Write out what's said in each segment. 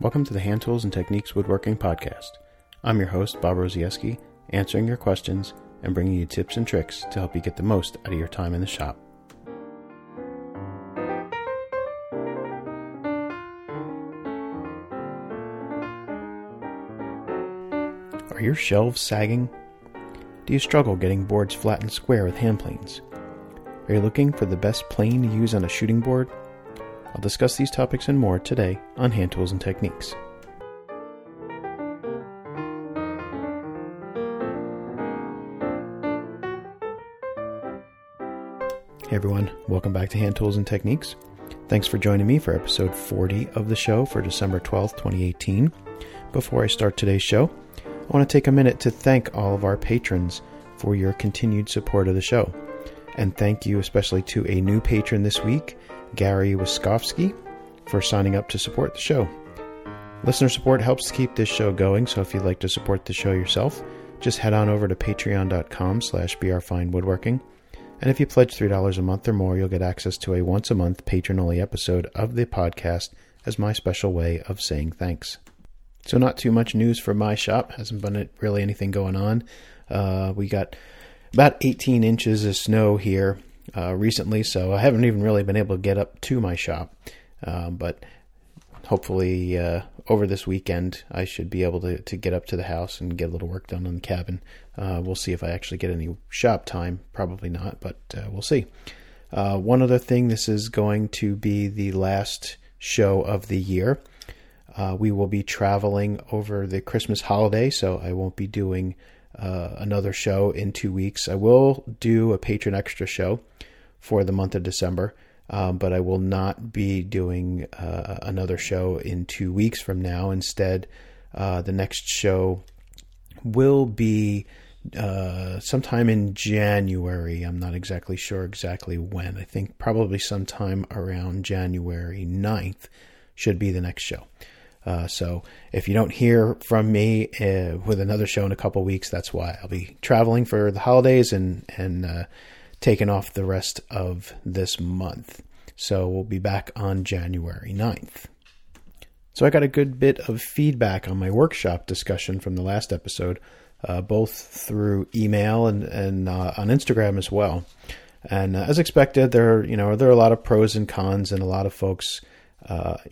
Welcome to the Hand Tools and Techniques Woodworking Podcast. I'm your host, Bob Rozaieski, answering your questions and bringing you tips and tricks to help you get the most out of your time in the shop. Are your shelves sagging? Do you struggle getting boards flat and square with hand planes? Are you looking for the best plane to use on a shooting board? I'll discuss these topics and more today on Hand Tools and Techniques. Hey everyone, welcome back to Hand Tools and Techniques. Thanks for joining me for episode 40 of the show for December 12th, 2018. Before I start today's show, I want to take a minute to thank all of our patrons for your continued support of the show. And thank you especially to a new patron this week, Gary Wiskowski, for signing up to support the show. Listener support helps keep this show going, so if you'd like to support the show yourself, just head on over to patreon.com slash brfinewoodworking. And if you pledge $3 a month or more, you'll get access to a once a month patron only episode of the podcast as my special way of saying thanks. So, not too much news for my shop. Hasn't been really anything going on. Uh, we got about 18 inches of snow here uh, recently, so I haven't even really been able to get up to my shop. Um, but hopefully, uh, over this weekend, I should be able to, to get up to the house and get a little work done on the cabin. Uh, we'll see if I actually get any shop time. Probably not, but uh, we'll see. Uh, one other thing this is going to be the last show of the year. Uh, we will be traveling over the Christmas holiday, so I won't be doing uh, another show in two weeks. I will do a patron extra show for the month of December, um, but I will not be doing uh, another show in two weeks from now. Instead, uh, the next show will be uh, sometime in January. I'm not exactly sure exactly when. I think probably sometime around January 9th should be the next show. Uh, so if you don't hear from me uh, with another show in a couple weeks, that's why I'll be traveling for the holidays and and uh, taking off the rest of this month. So we'll be back on January 9th. So I got a good bit of feedback on my workshop discussion from the last episode, uh, both through email and and uh, on Instagram as well. And uh, as expected, there are, you know there are a lot of pros and cons, and a lot of folks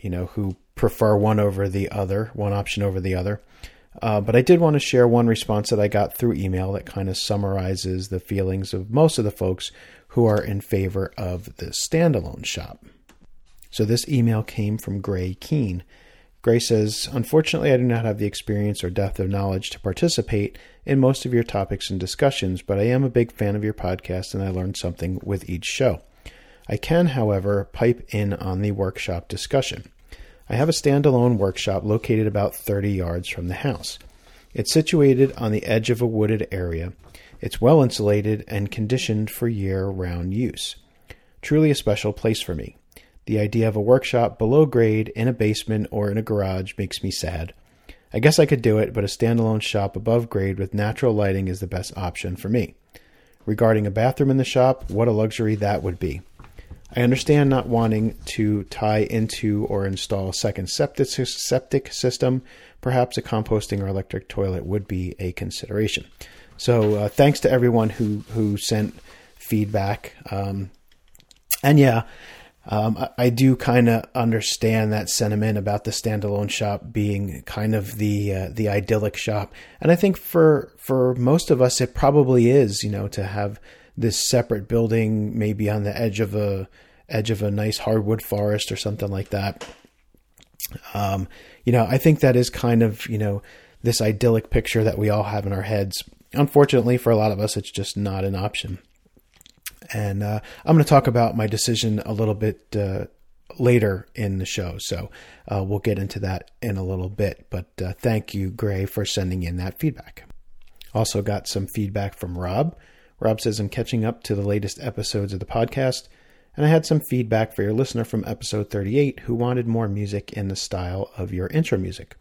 you know who prefer one over the other, one option over the other. Uh, but I did want to share one response that I got through email that kind of summarizes the feelings of most of the folks who are in favor of the standalone shop. So this email came from Gray Keene. Gray says, Unfortunately, I do not have the experience or depth of knowledge to participate in most of your topics and discussions, but I am a big fan of your podcast and I learned something with each show. I can, however, pipe in on the workshop discussion. I have a standalone workshop located about 30 yards from the house. It's situated on the edge of a wooded area. It's well insulated and conditioned for year round use. Truly a special place for me. The idea of a workshop below grade in a basement or in a garage makes me sad. I guess I could do it, but a standalone shop above grade with natural lighting is the best option for me. Regarding a bathroom in the shop, what a luxury that would be. I understand not wanting to tie into or install a second septic, system. Perhaps a composting or electric toilet would be a consideration. So, uh, thanks to everyone who who sent feedback. Um, and yeah, um, I, I, do kind of understand that sentiment about the standalone shop being kind of the uh, the idyllic shop, and I think for for most of us, it probably is. You know, to have this separate building, maybe on the edge of a edge of a nice hardwood forest or something like that. Um, you know, I think that is kind of you know this idyllic picture that we all have in our heads. Unfortunately, for a lot of us, it's just not an option. And uh, I'm going to talk about my decision a little bit uh, later in the show, so uh, we'll get into that in a little bit. But uh, thank you, Gray, for sending in that feedback. Also, got some feedback from Rob. Rob says, I'm catching up to the latest episodes of the podcast, and I had some feedback for your listener from episode 38 who wanted more music in the style of your intro music.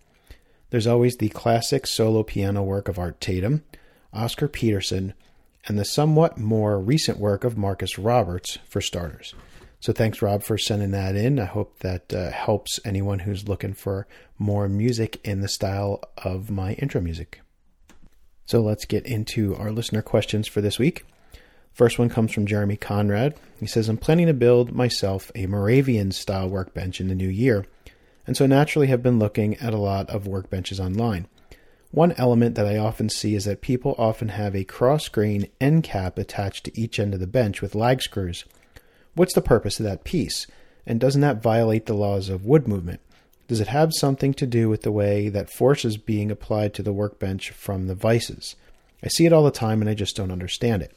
There's always the classic solo piano work of Art Tatum, Oscar Peterson, and the somewhat more recent work of Marcus Roberts, for starters. So thanks, Rob, for sending that in. I hope that uh, helps anyone who's looking for more music in the style of my intro music. So let's get into our listener questions for this week. First one comes from Jeremy Conrad. He says, I'm planning to build myself a Moravian style workbench in the new year, and so naturally have been looking at a lot of workbenches online. One element that I often see is that people often have a cross grain end cap attached to each end of the bench with lag screws. What's the purpose of that piece? And doesn't that violate the laws of wood movement? Does it have something to do with the way that force is being applied to the workbench from the vices? I see it all the time and I just don't understand it.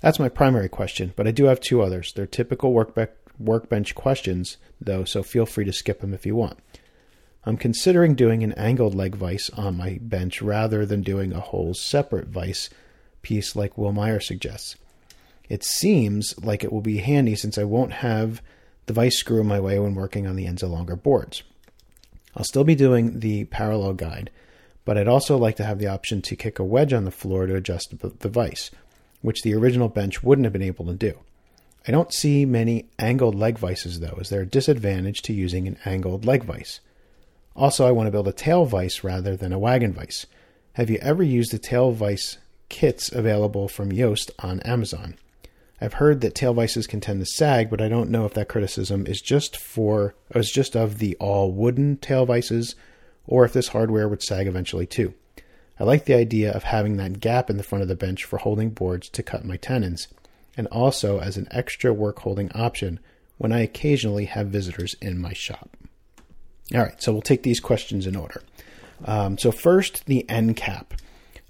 That's my primary question, but I do have two others. They're typical workbench questions, though, so feel free to skip them if you want. I'm considering doing an angled leg vise on my bench rather than doing a whole separate vise piece like Will Meyer suggests. It seems like it will be handy since I won't have the vice screw in my way when working on the ends of longer boards. I'll still be doing the parallel guide, but I'd also like to have the option to kick a wedge on the floor to adjust the vise, which the original bench wouldn't have been able to do. I don't see many angled leg vices though. Is there a disadvantage to using an angled leg vise. Also, I want to build a tail vise rather than a wagon vise. Have you ever used the tail vise kits available from Yost on Amazon? I've heard that tail vices can tend to sag, but I don't know if that criticism is just for is just of the all wooden tail vices, or if this hardware would sag eventually too. I like the idea of having that gap in the front of the bench for holding boards to cut my tenons, and also as an extra work holding option when I occasionally have visitors in my shop. All right, so we'll take these questions in order. Um, so first, the end cap.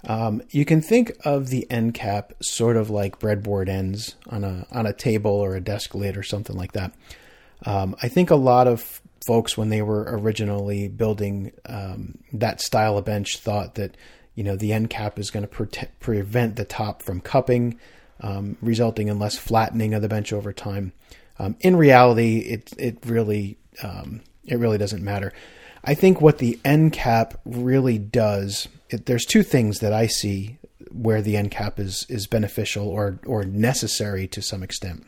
Um, you can think of the end cap sort of like breadboard ends on a on a table or a desk lid or something like that. Um, I think a lot of folks, when they were originally building um, that style of bench, thought that you know the end cap is going to pre- prevent the top from cupping, um, resulting in less flattening of the bench over time. Um, in reality, it it really um, it really doesn't matter. I think what the end cap really does, it, there's two things that I see where the end cap is is beneficial or or necessary to some extent.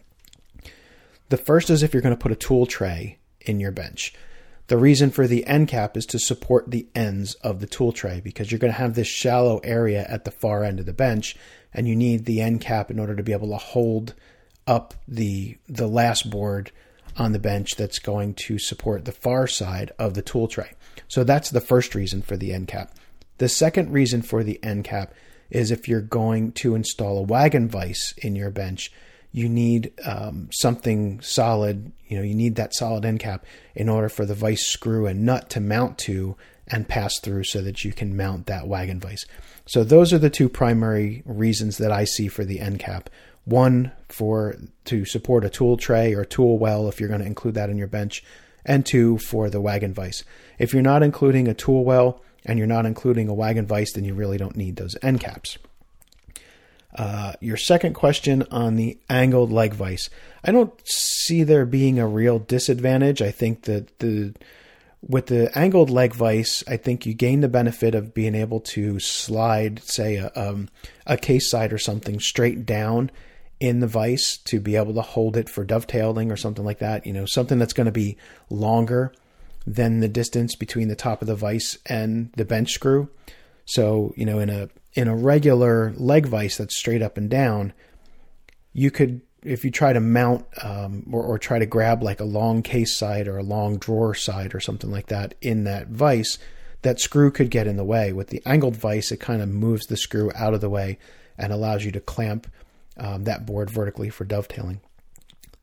The first is if you're going to put a tool tray in your bench. The reason for the end cap is to support the ends of the tool tray because you're going to have this shallow area at the far end of the bench and you need the end cap in order to be able to hold up the the last board on the bench that's going to support the far side of the tool tray. So that's the first reason for the end cap. The second reason for the end cap is if you're going to install a wagon vise in your bench, you need um, something solid. You know, you need that solid end cap in order for the vise screw and nut to mount to and pass through so that you can mount that wagon vise. So those are the two primary reasons that I see for the end cap one for to support a tool tray or tool well if you're going to include that in your bench, and two for the wagon vise. If you're not including a tool well and you're not including a wagon vise, then you really don't need those end caps. Uh, your second question on the angled leg vise. I don't see there being a real disadvantage. I think that the with the angled leg vise, I think you gain the benefit of being able to slide, say, a, um, a case side or something straight down in the vise to be able to hold it for dovetailing or something like that. You know, something that's going to be longer than the distance between the top of the vise and the bench screw. So, you know, in a in a regular leg vise that's straight up and down, you could if you try to mount um, or, or try to grab like a long case side or a long drawer side or something like that in that vise, that screw could get in the way. With the angled vise, it kind of moves the screw out of the way and allows you to clamp um, that board vertically for dovetailing.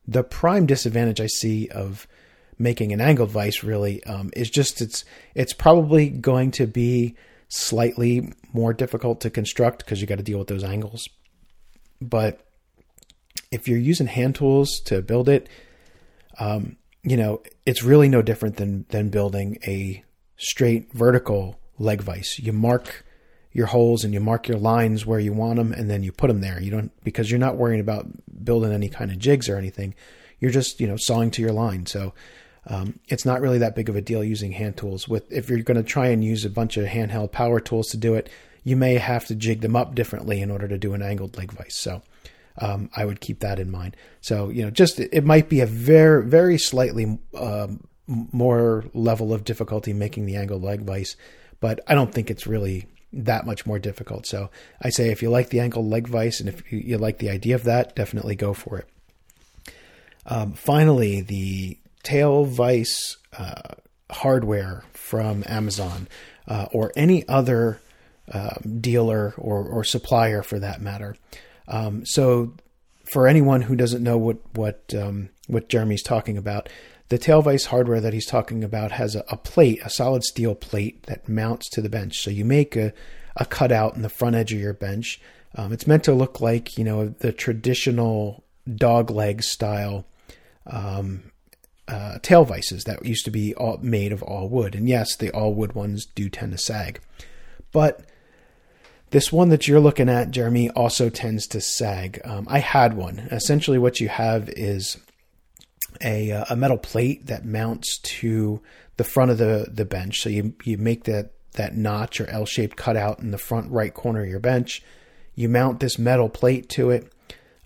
The prime disadvantage I see of making an angled vise really um, is just it's it's probably going to be slightly more difficult to construct because you got to deal with those angles. But if you're using hand tools to build it, um, you know it's really no different than than building a straight vertical leg vise. You mark your holes and you mark your lines where you want them and then you put them there. You don't because you're not worrying about building any kind of jigs or anything. You're just you know sawing to your line. So um, it's not really that big of a deal using hand tools. With if you're going to try and use a bunch of handheld power tools to do it, you may have to jig them up differently in order to do an angled leg vise. So um, I would keep that in mind. So, you know, just it might be a very, very slightly um, more level of difficulty making the angled leg vise, but I don't think it's really that much more difficult. So I say if you like the ankle leg vise and if you, like the idea of that, definitely go for it. Um, finally, the tail vise uh, hardware from Amazon uh, or any other uh, dealer or, or, supplier for that matter. Um, so, for anyone who doesn't know what what um, what Jeremy's talking about, the tail vise hardware that he's talking about has a, a, plate, a solid steel plate that mounts to the bench. So you make a, a cutout in the front edge of your bench. Um, it's meant to look like you know the traditional dog leg style um, uh, tail vices that used to be all made of all wood. And yes, the all wood ones do tend to sag, but this one that you're looking at, Jeremy, also tends to sag. Um, I had one. Essentially, what you have is a, uh, a metal plate that mounts to the front of the, the bench. So you, you make that, that notch or L shaped cutout in the front right corner of your bench. You mount this metal plate to it,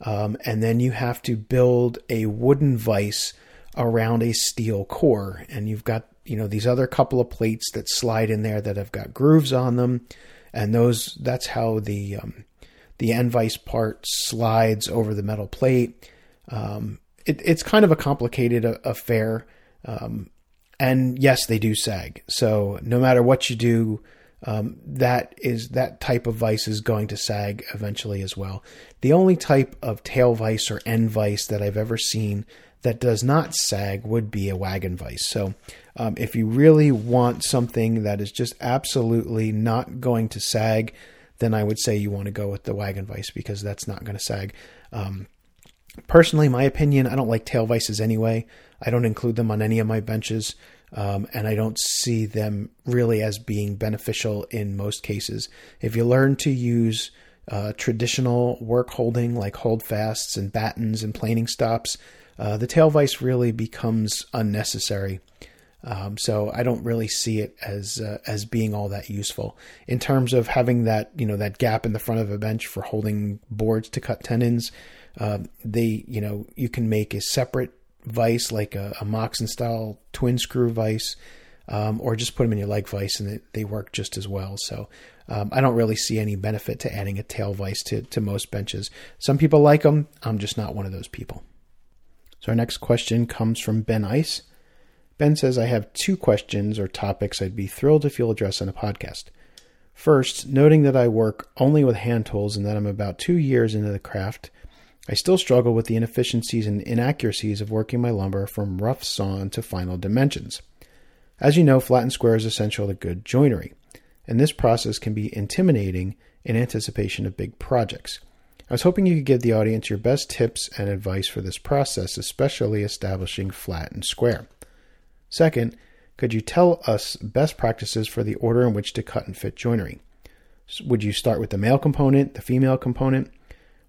um, and then you have to build a wooden vise around a steel core. And you've got you know these other couple of plates that slide in there that have got grooves on them, and those that's how the um, the end vise part slides over the metal plate. Um, it, it's kind of a complicated affair. Um, and yes, they do sag. So no matter what you do, um, that is that type of vise is going to sag eventually as well. The only type of tail vise or end vise that I've ever seen that does not sag would be a wagon vise. So um, if you really want something that is just absolutely not going to sag, then I would say you want to go with the wagon vise because that's not going to sag. Um, Personally, my opinion, I don't like tail vices anyway. I don't include them on any of my benches, um, and I don't see them really as being beneficial in most cases. If you learn to use uh, traditional work holding like holdfasts and battens and planing stops, uh, the tail vise really becomes unnecessary. Um, so I don't really see it as uh, as being all that useful in terms of having that you know that gap in the front of a bench for holding boards to cut tenons. Um, they, you know, you can make a separate vise like a, a Moxon style twin screw vise, um, or just put them in your leg vise and they, they work just as well. So um, I don't really see any benefit to adding a tail vise to, to most benches. Some people like them. I'm just not one of those people. So our next question comes from Ben Ice. Ben says, I have two questions or topics I'd be thrilled if you'll address on a podcast. First, noting that I work only with hand tools and that I'm about two years into the craft, I still struggle with the inefficiencies and inaccuracies of working my lumber from rough sawn to final dimensions. As you know, flat and square is essential to good joinery, and this process can be intimidating in anticipation of big projects. I was hoping you could give the audience your best tips and advice for this process, especially establishing flat and square. Second, could you tell us best practices for the order in which to cut and fit joinery? Would you start with the male component, the female component?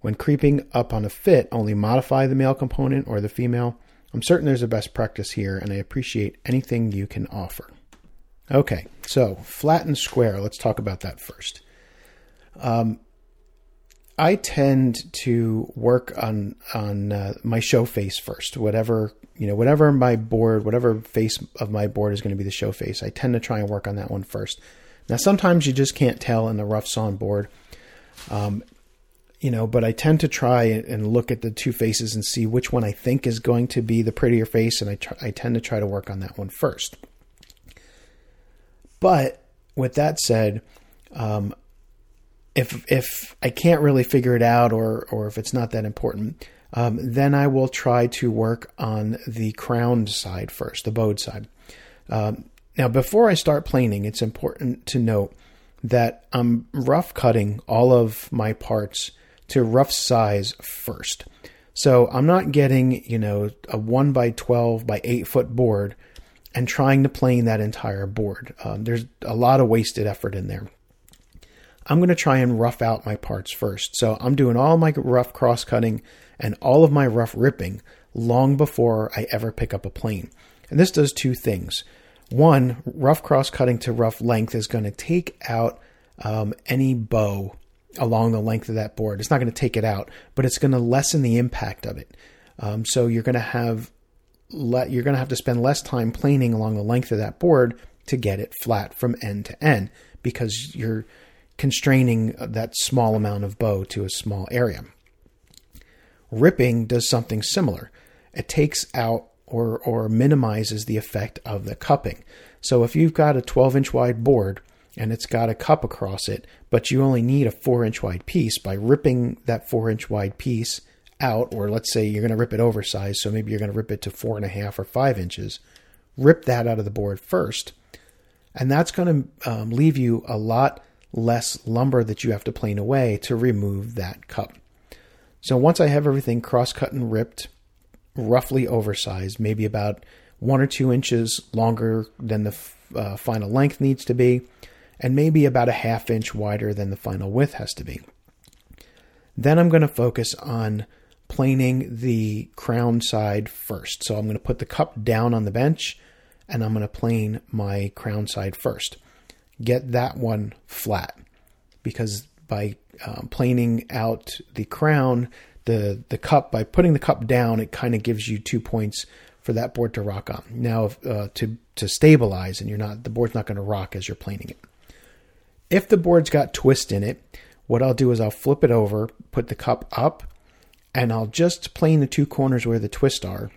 When creeping up on a fit, only modify the male component or the female. I'm certain there's a best practice here, and I appreciate anything you can offer. Okay, so flat and square. Let's talk about that first. Um, I tend to work on on uh, my show face first. Whatever you know, whatever my board, whatever face of my board is going to be the show face. I tend to try and work on that one first. Now, sometimes you just can't tell in the rough sawn board. Um, you know, but I tend to try and look at the two faces and see which one I think is going to be the prettier face, and I I tend to try to work on that one first. But with that said, um, if if I can't really figure it out, or or if it's not that important, um, then I will try to work on the crowned side first, the bowed side. Um, now, before I start planing, it's important to note that I'm rough cutting all of my parts to rough size first. So I'm not getting, you know, a 1 by 12 by 8 foot board and trying to plane that entire board. Um, there's a lot of wasted effort in there. I'm going to try and rough out my parts first. So I'm doing all my rough cross cutting and all of my rough ripping long before I ever pick up a plane. And this does two things. One, rough cross cutting to rough length is going to take out um, any bow along the length of that board. It's not going to take it out, but it's going to lessen the impact of it. Um, so you're going to have you're going to have to spend less time planing along the length of that board to get it flat from end to end because you're constraining that small amount of bow to a small area. Ripping does something similar. It takes out or, or minimizes the effect of the cupping. So if you've got a 12 inch wide board and it's got a cup across it, but you only need a 4 inch wide piece, by ripping that 4 inch wide piece out, or let's say you're going to rip it oversized, so maybe you're going to rip it to 4.5 or 5 inches, rip that out of the board first. And that's going to um, leave you a lot less lumber that you have to plane away to remove that cup. So once I have everything cross cut and ripped, roughly oversized, maybe about one or two inches longer than the uh, final length needs to be, and maybe about a half inch wider than the final width has to be. Then I'm going to focus on planing the crown side first. So I'm going to put the cup down on the bench and I'm going to plane my crown side first. Get that one flat because by um, planing out the crown, the the cup by putting the cup down, it kind of gives you two points for that board to rock on. Now, uh, to to stabilize, and you're not the board's not going to rock as you're planing it. If the board's got twist in it, what I'll do is I'll flip it over, put the cup up, and I'll just plane the two corners where the twists are,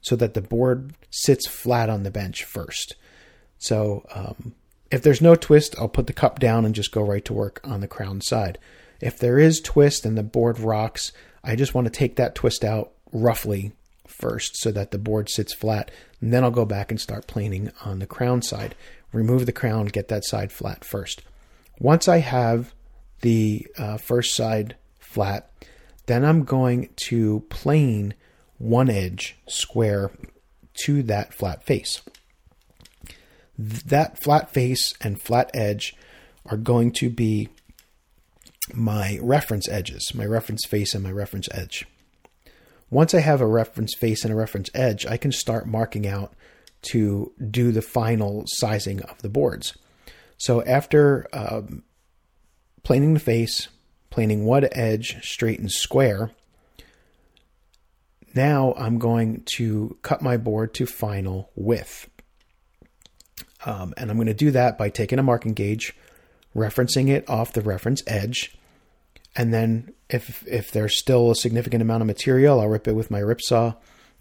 so that the board sits flat on the bench first. So um, if there's no twist, I'll put the cup down and just go right to work on the crown side. If there is twist and the board rocks, I just want to take that twist out roughly first so that the board sits flat. And then I'll go back and start planing on the crown side. Remove the crown, get that side flat first. Once I have the uh, first side flat, then I'm going to plane one edge square to that flat face. That flat face and flat edge are going to be my reference edges, my reference face and my reference edge. Once I have a reference face and a reference edge, I can start marking out to do the final sizing of the boards. So after um, planing the face, planing one edge straight and square, now I'm going to cut my board to final width. Um, and I'm going to do that by taking a marking gauge, referencing it off the reference edge, and then if if there's still a significant amount of material, I'll rip it with my rip saw.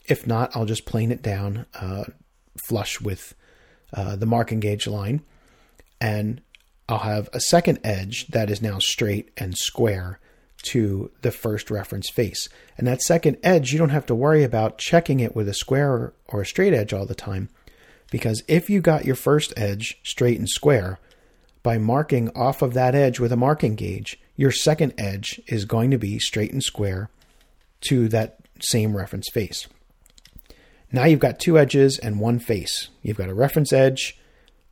If not, I'll just plane it down uh, flush with uh, the marking gauge line, and I'll have a second edge that is now straight and square to the first reference face. And that second edge, you don't have to worry about checking it with a square or a straight edge all the time, because if you got your first edge straight and square, by marking off of that edge with a marking gauge, your second edge is going to be straight and square to that same reference face. Now you've got two edges and one face. You've got a reference edge,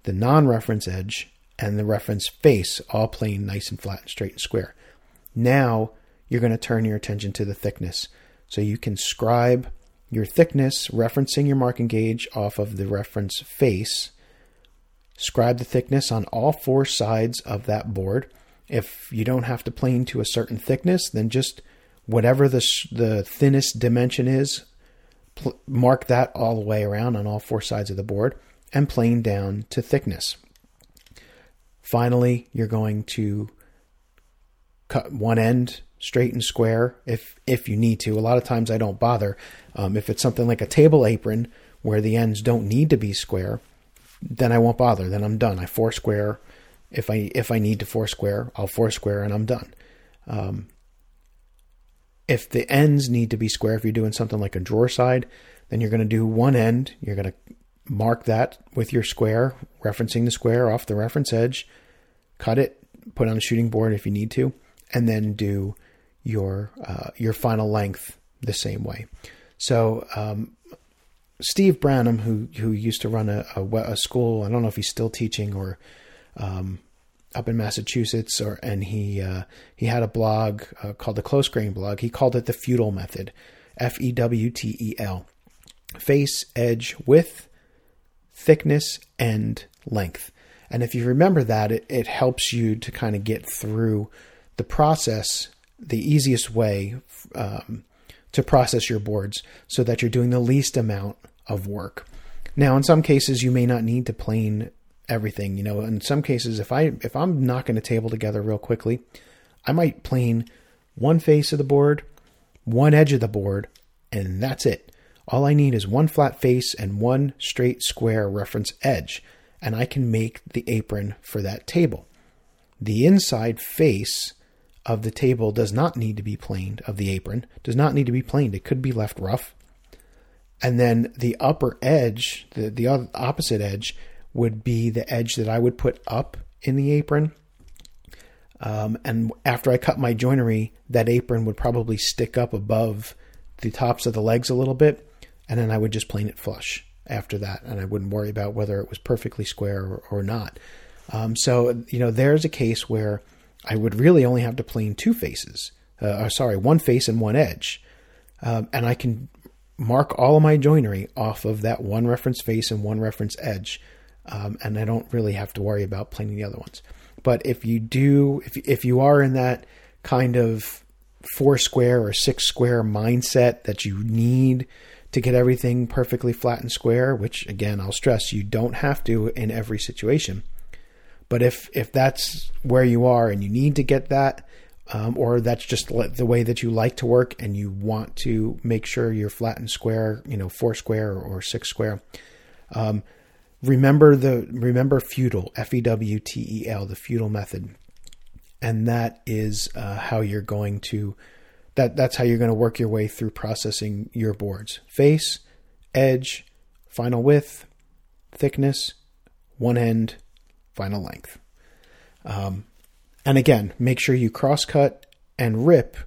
the non reference edge, and the reference face all playing nice and flat and straight and square. Now you're going to turn your attention to the thickness. So you can scribe your thickness, referencing your marking gauge off of the reference face. Scribe the thickness on all four sides of that board. If you don't have to plane to a certain thickness, then just whatever the, the thinnest dimension is, pl- mark that all the way around on all four sides of the board and plane down to thickness. Finally, you're going to cut one end straight and square if if you need to. A lot of times I don't bother. Um, if it's something like a table apron where the ends don't need to be square, then I won't bother. Then I'm done. I four square if I if I need to four square, I'll four square and I'm done. Um, if the ends need to be square, if you're doing something like a drawer side, then you're going to do one end. You're going to mark that with your square, referencing the square off the reference edge, cut it, put on a shooting board if you need to, and then do your uh, your final length the same way. So um, Steve Branam, who who used to run a, a, a, school, I don't know if he's still teaching or um, up in Massachusetts, or and he uh, he had a blog uh, called the Close Grain blog. He called it the FEWTEL method, F E W T E L, face, edge, width, thickness, and length. And if you remember that, it, it helps you to kind of get through the process, the easiest way um, to process your boards so that you're doing the least amount of work. Now, in some cases, you may not need to plane everything. You know, in some cases, if I if I'm knocking a table together real quickly, I might plane one face of the board, one edge of the board, and that's it. All I need is one flat face and one straight square reference edge, and I can make the apron for that table. The inside face of the table does not need to be planed, of the apron, does not need to be planed. It could be left rough. And then the upper edge, the, the opposite edge, would be the edge that I would put up in the apron. Um, and after I cut my joinery, that apron would probably stick up above the tops of the legs a little bit, and then I would just plane it flush after that, and I wouldn't worry about whether it was perfectly square or, or not. Um, so, you know, there's a case where I would really only have to plane two faces, uh, or sorry, one face and one edge. Um, and I can mark all of my joinery off of that one reference face and one reference edge. Um, and I don't really have to worry about planing the other ones. But if you do, if, if you are in that kind of four square or six square mindset that you need to get everything perfectly flat and square, which again, I'll stress you don't have to in every situation. But if if that's where you are and you need to get that, um, or that's just the way that you like to work and you want to make sure you're flat and square, you know, four square or, six square. Um, remember the remember FEWTEL F E W T E L the FEWTEL method, and that is uh, how you're going to that that's how you're going to work your way through processing your boards: face, edge, final width, thickness, one end, final length. Um, and again, make sure you cross cut and rip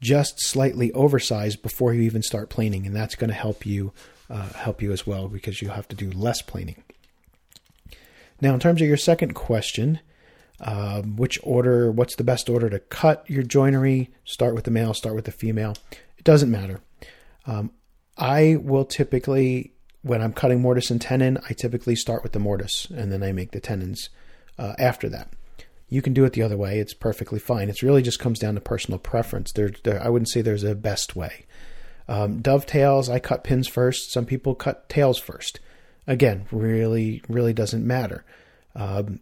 just slightly oversized before you even start planing, and that's going to help you uh, help you as well because you have to do less planing. Now, in terms of your second question, um, which order? What's the best order to cut your joinery? Start with the male. Start with the female. It doesn't matter. Um, I will typically when I'm cutting mortise and tenon, I typically start with the mortise and then I make the tenons uh, after that. You can do it the other way. It's perfectly fine. It really just comes down to personal preference. There, there I wouldn't say there's a best way. Um, dovetails, I cut pins first. Some people cut tails first. Again, really, really doesn't matter. Um,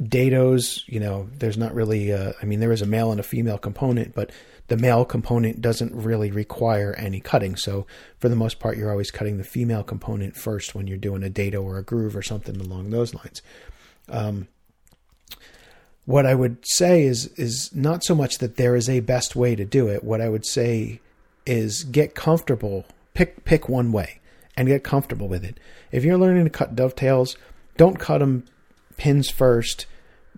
dados, you know, there's not really, a, I mean, there is a male and a female component, but the male component doesn't really require any cutting. So for the most part, you're always cutting the female component first when you're doing a dado or a groove or something along those lines. Um, what I would say is is not so much that there is a best way to do it. What I would say is get comfortable. Pick pick one way and get comfortable with it. If you're learning to cut dovetails, don't cut them pins first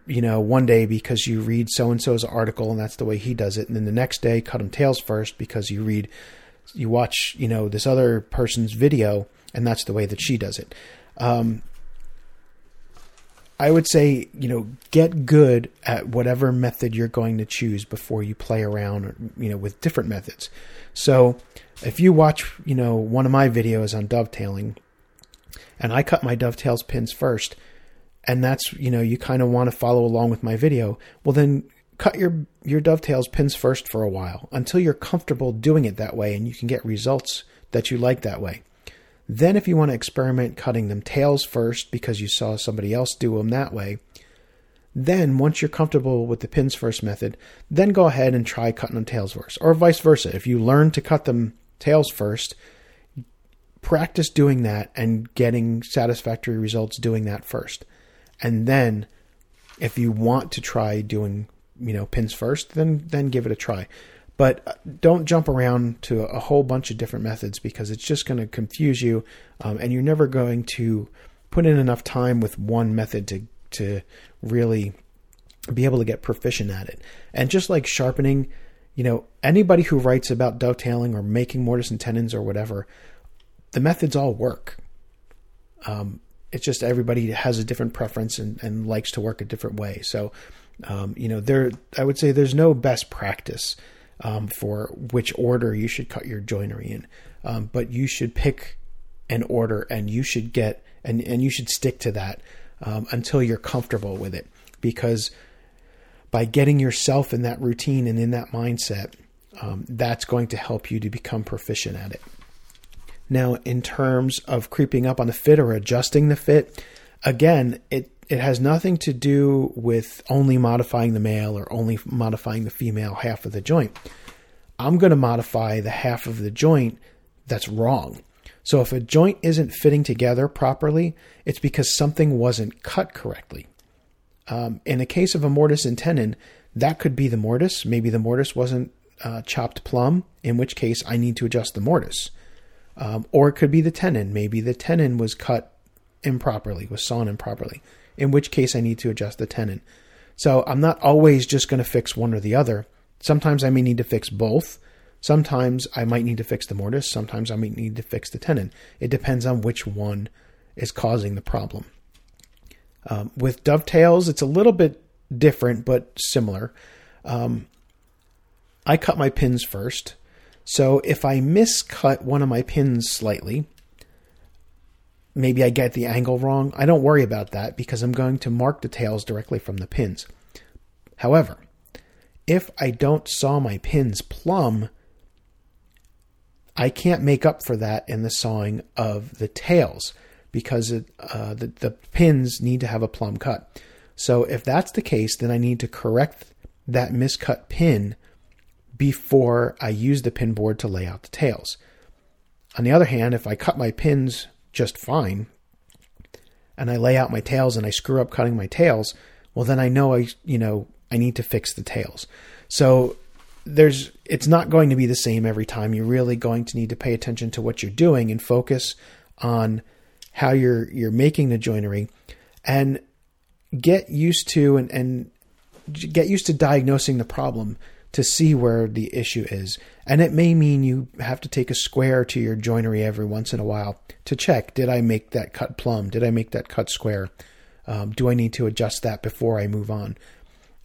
you know, one day because you read so and so's article and that's the way he does it, and then the next day cut him tails first because you read, you watch, you know, this other person's video and that's the way that she does it. Um, I would say, you know, get good at whatever method you're going to choose before you play around, you know, with different methods. So, if you watch, you know, one of my videos on dovetailing, and I cut my dovetails pins first, and that's you know you kind of want to follow along with my video well then cut your your dovetails pins first for a while until you're comfortable doing it that way and you can get results that you like that way then if you want to experiment cutting them tails first because you saw somebody else do them that way then once you're comfortable with the pins first method then go ahead and try cutting them tails first. Or vice versa. If you learn to cut them tails first practice doing that and getting satisfactory results doing that first. And then if you want to try doing you know pins first then then give it a try but uh, don't jump around to a whole bunch of different methods because it's just going to confuse you um, and you're never going to put in enough time with one method to to really be able to get proficient at it and just like sharpening you know anybody who writes about dovetailing or making mortise and tenons or whatever the methods all work um, it's just everybody has a different preference and, and likes to work a different way. So, um, you know, there, I would say there's no best practice um, for which order you should cut your joinery in, um, but you should pick an order and you should get and and you should stick to that um, until you're comfortable with it because by getting yourself in that routine and in that mindset, um, that's going to help you to become proficient at it. Now, in terms of creeping up on the fit or adjusting the fit, again, it it has nothing to do with only modifying the male or only modifying the female half of the joint. I'm going to modify the half of the joint that's wrong. So if a joint isn't fitting together properly, it's because something wasn't cut correctly. Um, in the case of a mortise and tenon, that could be the mortise. Maybe the mortise wasn't uh, chopped plumb, in which case I need to adjust the mortise. Um, or it could be the tenon. Maybe the tenon was cut improperly, was sawn improperly in which case I need to adjust the tenon. So I'm not always just going to fix one or the other. Sometimes I may need to fix both. Sometimes I might need to fix the mortise. Sometimes I might need to fix the tenon. It depends on which one is causing the problem. Um, with dovetails, it's a little bit different but similar. Um, I cut my pins first. So if I miscut one of my pins slightly, maybe I get the angle wrong. I don't worry about that because I'm going to mark the tails directly from the pins. However, if I don't saw my pins plumb, I can't make up for that in the sawing of the tails because it, uh, the, the pins need to have a plumb cut. So if that's the case, then I need to correct that miscut pin before I use the pin board to lay out the tails. On the other hand, if I cut my pins just fine and I lay out my tails and I screw up cutting my tails, well then I know I you know I need to fix the tails. So there's it's not going to be the same every time. You're really going to need to pay attention to what you're doing and focus on how you're you're making the joinery and get used to and, and get used to diagnosing the problem to see where the issue is. And it may mean you have to take a square to your joinery every once in a while to check did I make that cut plumb? Did I make that cut square? Um, do I need to adjust that before I move on?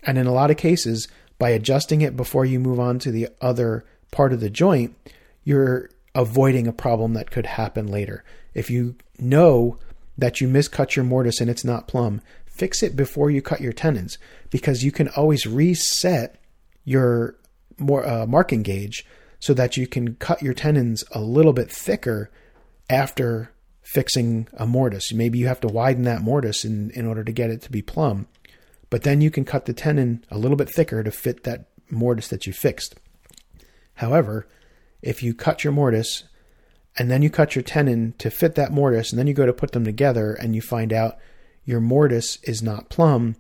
And in a lot of cases, by adjusting it before you move on to the other part of the joint, you're avoiding a problem that could happen later. If you know that you miscut your mortise and it's not plumb, fix it before you cut your tenons because you can always reset your more uh, marking gauge so that you can cut your tenons a little bit thicker after fixing a mortise. Maybe you have to widen that mortise in, in order to get it to be plumb, but then you can cut the tenon a little bit thicker to fit that mortise that you fixed. However, if you cut your mortise and then you cut your tenon to fit that mortise and then you go to put them together and you find out your mortise is not plumb,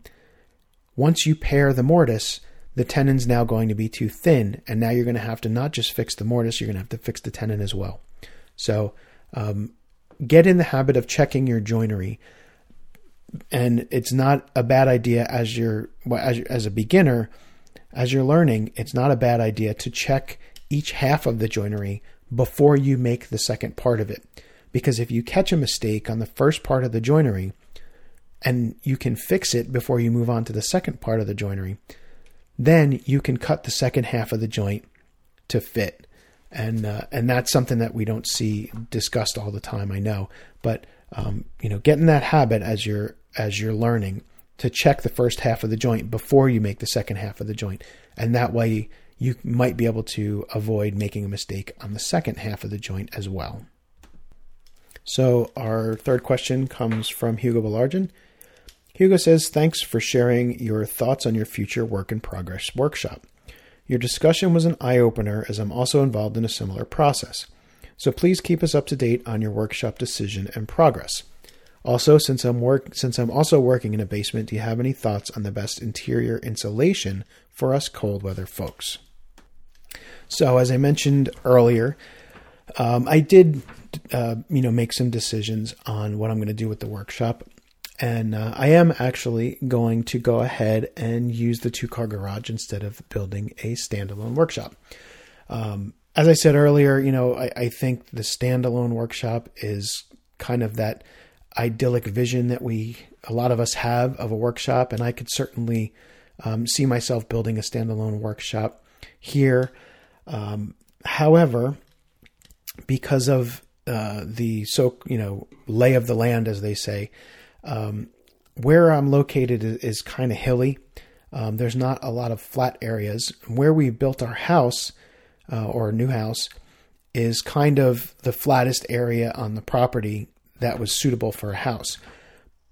once you pair the mortise, the tenon's now going to be too thin, and now you're going to have to not just fix the mortise, you're going to have to fix the tenon as well. So um, get in the habit of checking your joinery, and it's not a bad idea as you're as, as a beginner, as you're learning. It's not a bad idea to check each half of the joinery before you make the second part of it, because if you catch a mistake on the first part of the joinery, and you can fix it before you move on to the second part of the joinery then you can cut the second half of the joint to fit. And uh, and that's something that we don't see discussed all the time. I know, but um, you know, get in that habit as you're as you're learning to check the first half of the joint before you make the second half of the joint, and that way you might be able to avoid making a mistake on the second half of the joint as well. So our third question comes from Hugo Belargin. Hugo says, Thanks for sharing your thoughts on your future work in progress workshop. Your discussion was an eye opener as I'm also involved in a similar process. So please keep us up to date on your workshop decision and progress. Also, since I'm work since I'm also working in a basement, do you have any thoughts on the best interior insulation for us cold weather folks? So, as I mentioned earlier, um, I did, uh, you know, make some decisions on what I'm going to do with the workshop. And uh, I am actually going to go ahead and use the two car garage instead of building a standalone workshop. Um, as I said earlier, you know, I, I, think the standalone workshop is kind of that idyllic vision that we, a lot of us have of a workshop. And I could certainly um, see myself building a standalone workshop here. Um, however, because of uh, the so, you know, lay of the land, as they say, um, where I'm located is, is kind of hilly. Um, there's not a lot of flat areas. Where we built our house uh, or new house is kind of the flattest area on the property that was suitable for a house.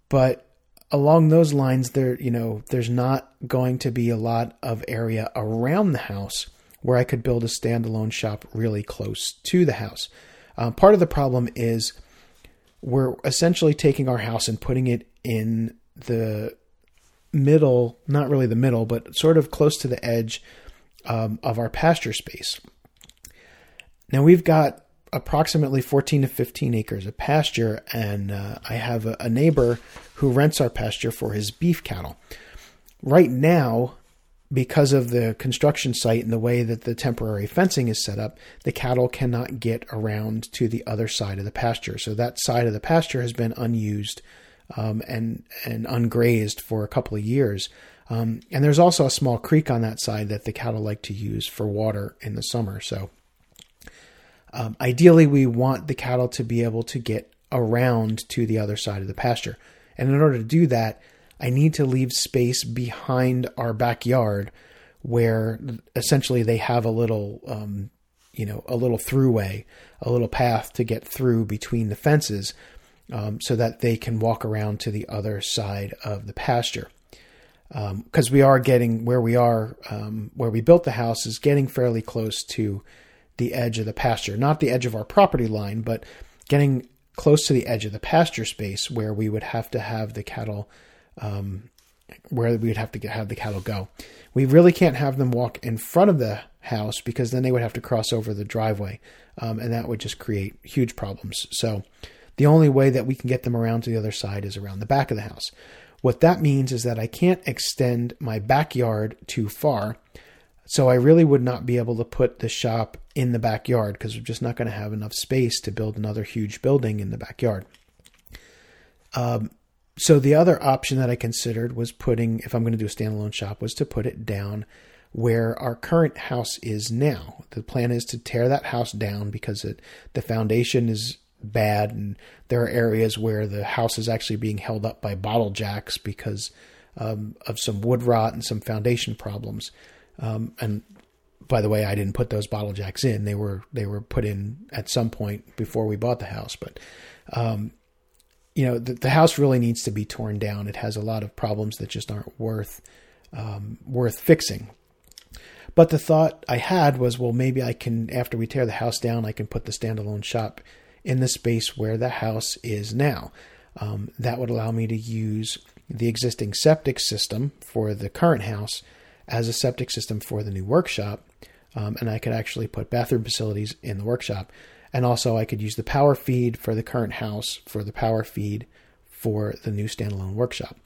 But along those lines, there you know there's not going to be a lot of area around the house where I could build a standalone shop really close to the house. Uh, part of the problem is we're essentially taking our house and putting it in the middle, not really the middle, but sort of close to the edge um, of our pasture space. Now we've got approximately 14 to 15 acres of pasture, and uh, I have a, a neighbor who rents our pasture for his beef cattle. Right now, because of the construction site and the way that the temporary fencing is set up, the cattle cannot get around to the other side of the pasture. So that side of the pasture has been unused um, and and ungrazed for a couple of years. Um, and there's also a small creek on that side that the cattle like to use for water in the summer. So um, ideally, we want the cattle to be able to get around to the other side of the pasture. And in order to do that, I need to leave space behind our backyard where essentially they have a little, um, you know, a little throughway, a little path to get through between the fences um, so that they can walk around to the other side of the pasture. Because um, we are getting where we are, um, where we built the house is getting fairly close to the edge of the pasture, not the edge of our property line, but getting close to the edge of the pasture space where we would have to have the cattle, um, where we would have to have the cattle go. We really can't have them walk in front of the house because then they would have to cross over the driveway, um, and that would just create huge problems. So, the only way that we can get them around to the other side is around the back of the house. What that means is that I can't extend my backyard too far. So I really would not be able to put the shop in the backyard because we're just not going to have enough space to build another huge building in the backyard. Um, so the other option that I considered was putting, if I'm going to do a standalone shop, was to put it down where our current house is now. The plan is to tear that house down because it, the foundation is bad and there are areas where the house is actually being held up by bottle jacks because um, of some wood rot and some foundation problems. Um, and by the way, I didn't put those bottle jacks in. They were they were put in at some point before we bought the house. But um, you know, the, the, house really needs to be torn down. It has a lot of problems that just aren't worth um, worth fixing. But the thought I had was, well, maybe I can, after we tear the house down, I can put the standalone shop in the space where the house is now. Um, that would allow me to use the existing septic system for the current house as a septic system for the new workshop. Um, and I could actually put bathroom facilities in the workshop. And also, I could use the power feed for the current house for the power feed for the new standalone workshop.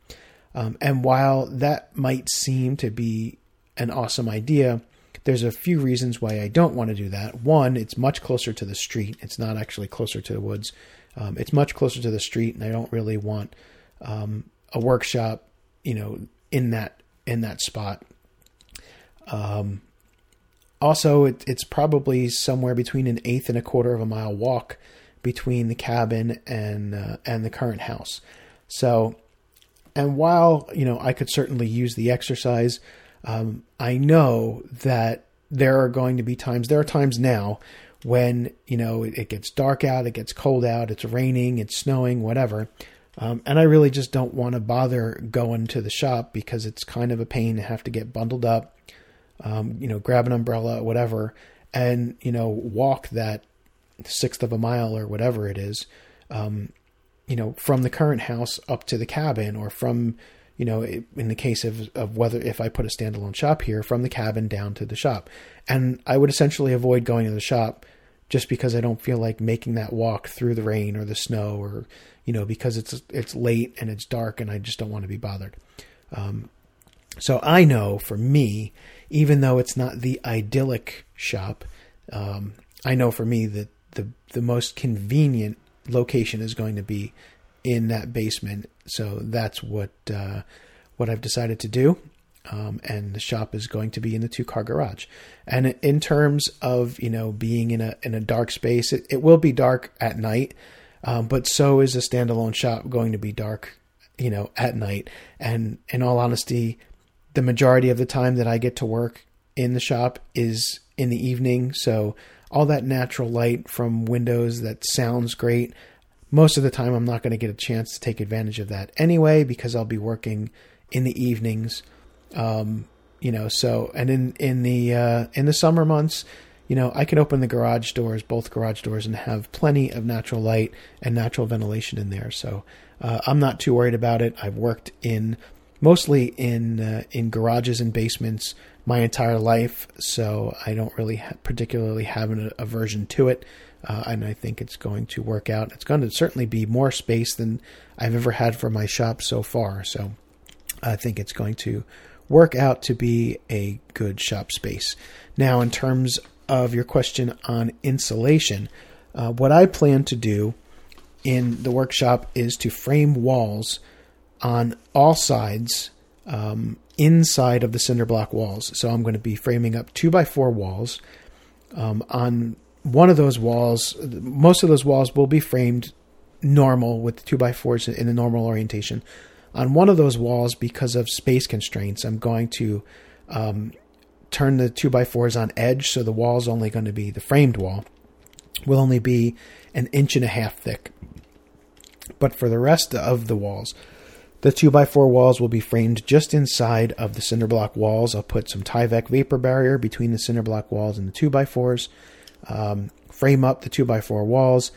Um, and while that might seem to be an awesome idea, there's a few reasons why I don't want to do that. One, it's much closer to the street. It's not actually closer to the woods. Um, it's much closer to the street, and I don't really want um, a workshop, you know, in that in that spot. Um, also, it, it's probably somewhere between an eighth and a quarter of a mile walk between the cabin and uh, and the current house. So, and while you know I could certainly use the exercise, um, I know that there are going to be times. There are times now when you know it, it gets dark out, it gets cold out, it's raining, it's snowing, whatever. Um, and I really just don't want to bother going to the shop because it's kind of a pain to have to get bundled up um, you know, grab an umbrella, whatever, and you know, walk that sixth of a mile or whatever it is, um, you know, from the current house up to the cabin, or from, you know, in the case of of whether if I put a standalone shop here, from the cabin down to the shop, and I would essentially avoid going to the shop just because I don't feel like making that walk through the rain or the snow or you know because it's it's late and it's dark and I just don't want to be bothered. Um, so I know for me, even though it's not the idyllic shop, um, I know for me that the the most convenient location is going to be in that basement. So that's what uh, what I've decided to do. Um, and the shop is going to be in the two car garage. And in terms of you know being in a in a dark space, it, it will be dark at night, um, but so is a standalone shop going to be dark, you know, at night. And in all honesty, the majority of the time that I get to work in the shop is in the evening. So all that natural light from windows that sounds great. Most of the time, I'm not going to get a chance to take advantage of that anyway because I'll be working in the evenings. Um, you know, so and in in the uh, in the summer months, you know, I can open the garage doors, both garage doors, and have plenty of natural light and natural ventilation in there. So uh, I'm not too worried about it. I've worked in mostly in uh, in garages and basements my entire life, so I don't really ha- particularly have an aversion to it. Uh, and I think it's going to work out. It's going to certainly be more space than I've ever had for my shop so far. So I think it's going to work out to be a good shop space. Now, in terms of your question on insulation, uh, what I plan to do in the workshop is to frame walls on all sides um, inside of the cinder block walls. So I'm going to be framing up two by four walls. Um, on one of those walls, most of those walls will be framed normal with two by fours in the normal orientation. On one of those walls, because of space constraints, I'm going to um, turn the two by fours on edge, so the wall is only going to be the framed wall will only be an inch and a half thick. But for the rest of the walls, the 2x4 walls will be framed just inside of the cinder block walls. I'll put some Tyvek vapor barrier between the cinder block walls and the 2x4s. Um, frame up the 2x4 walls.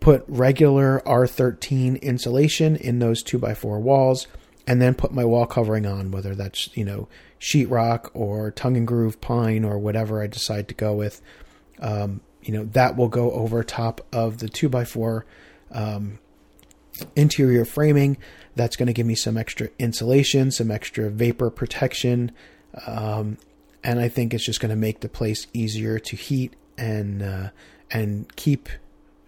Put regular R13 insulation in those 2x4 walls. And then put my wall covering on, whether that's, you know, sheetrock or tongue and groove pine or whatever I decide to go with. Um, you know, that will go over top of the 2x4 um, interior framing. That's going to give me some extra insulation, some extra vapor protection, um, and I think it's just going to make the place easier to heat and uh, and keep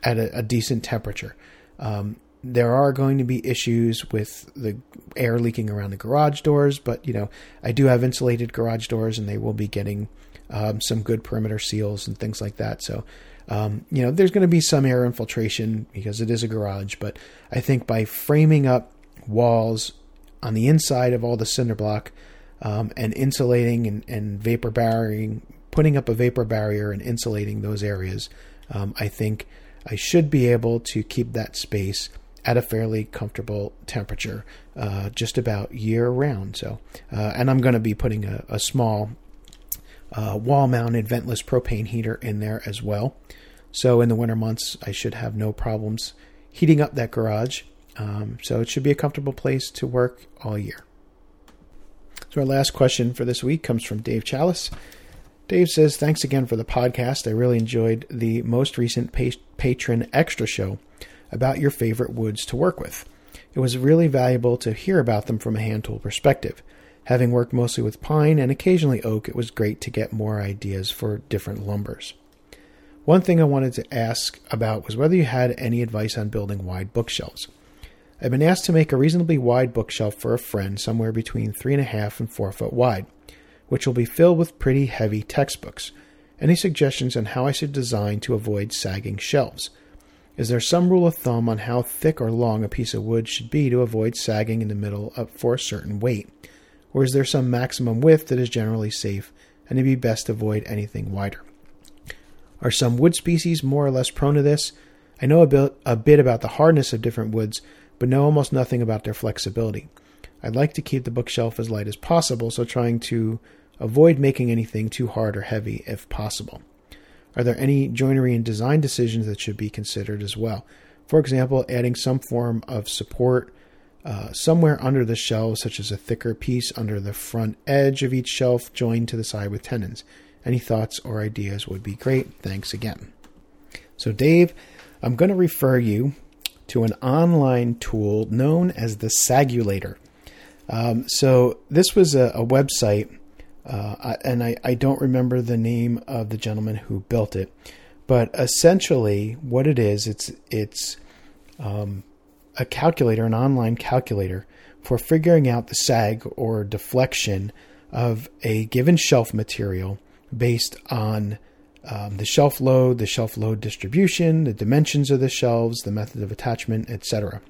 at a, a decent temperature. Um, there are going to be issues with the air leaking around the garage doors, but you know I do have insulated garage doors, and they will be getting um, some good perimeter seals and things like that. So um, you know, there's going to be some air infiltration because it is a garage, but I think by framing up walls on the inside of all the cinder block um, and insulating and, and, vapor barriering, putting up a vapor barrier and insulating those areas, um, I think I should be able to keep that space at a fairly comfortable temperature uh, just about year round. So, uh, and I'm going to be putting a, a small uh, wall mounted ventless propane heater in there as well. So in the winter months, I should have no problems heating up that garage. Um, so it should be a comfortable place to work all year. So our last question for this week comes from Dave Chalice. Dave says, Thanks again for the podcast. I really enjoyed the most recent pa- patron extra show about your favorite woods to work with. It was really valuable to hear about them from a hand tool perspective. Having worked mostly with pine and occasionally oak, it was great to get more ideas for different lumbers. One thing I wanted to ask about was whether you had any advice on building wide bookshelves. I've been asked to make a reasonably wide bookshelf for a friend, somewhere between three and a half and four foot wide, which will be filled with pretty heavy textbooks. Any suggestions on how I should design to avoid sagging shelves? Is there some rule of thumb on how thick or long a piece of wood should be to avoid sagging in the middle up for a certain weight? Or is there some maximum width that is generally safe and it'd be best to avoid anything wider? Are some wood species more or less prone to this? I know a bit, a bit about the hardness of different woods, but know almost nothing about their flexibility. I'd like to keep the bookshelf as light as possible, so trying to avoid making anything too hard or heavy if possible. Are there any joinery and design decisions that should be considered as well? For example, adding some form of support uh, somewhere under the shelves, such as a thicker piece under the front edge of each shelf joined to the side with tenons. Any thoughts or ideas would be great. Thanks again. So, Dave, I'm going to refer you to an online tool known as the Sagulator. Um, so, this was a, a website, uh, and I, I don't remember the name of the gentleman who built it, but essentially, what it is, it's it's um, a calculator, an online calculator for figuring out the sag or deflection of a given shelf material based on um, the shelf load, the shelf load distribution, the dimensions of the shelves, the method of attachment, etc.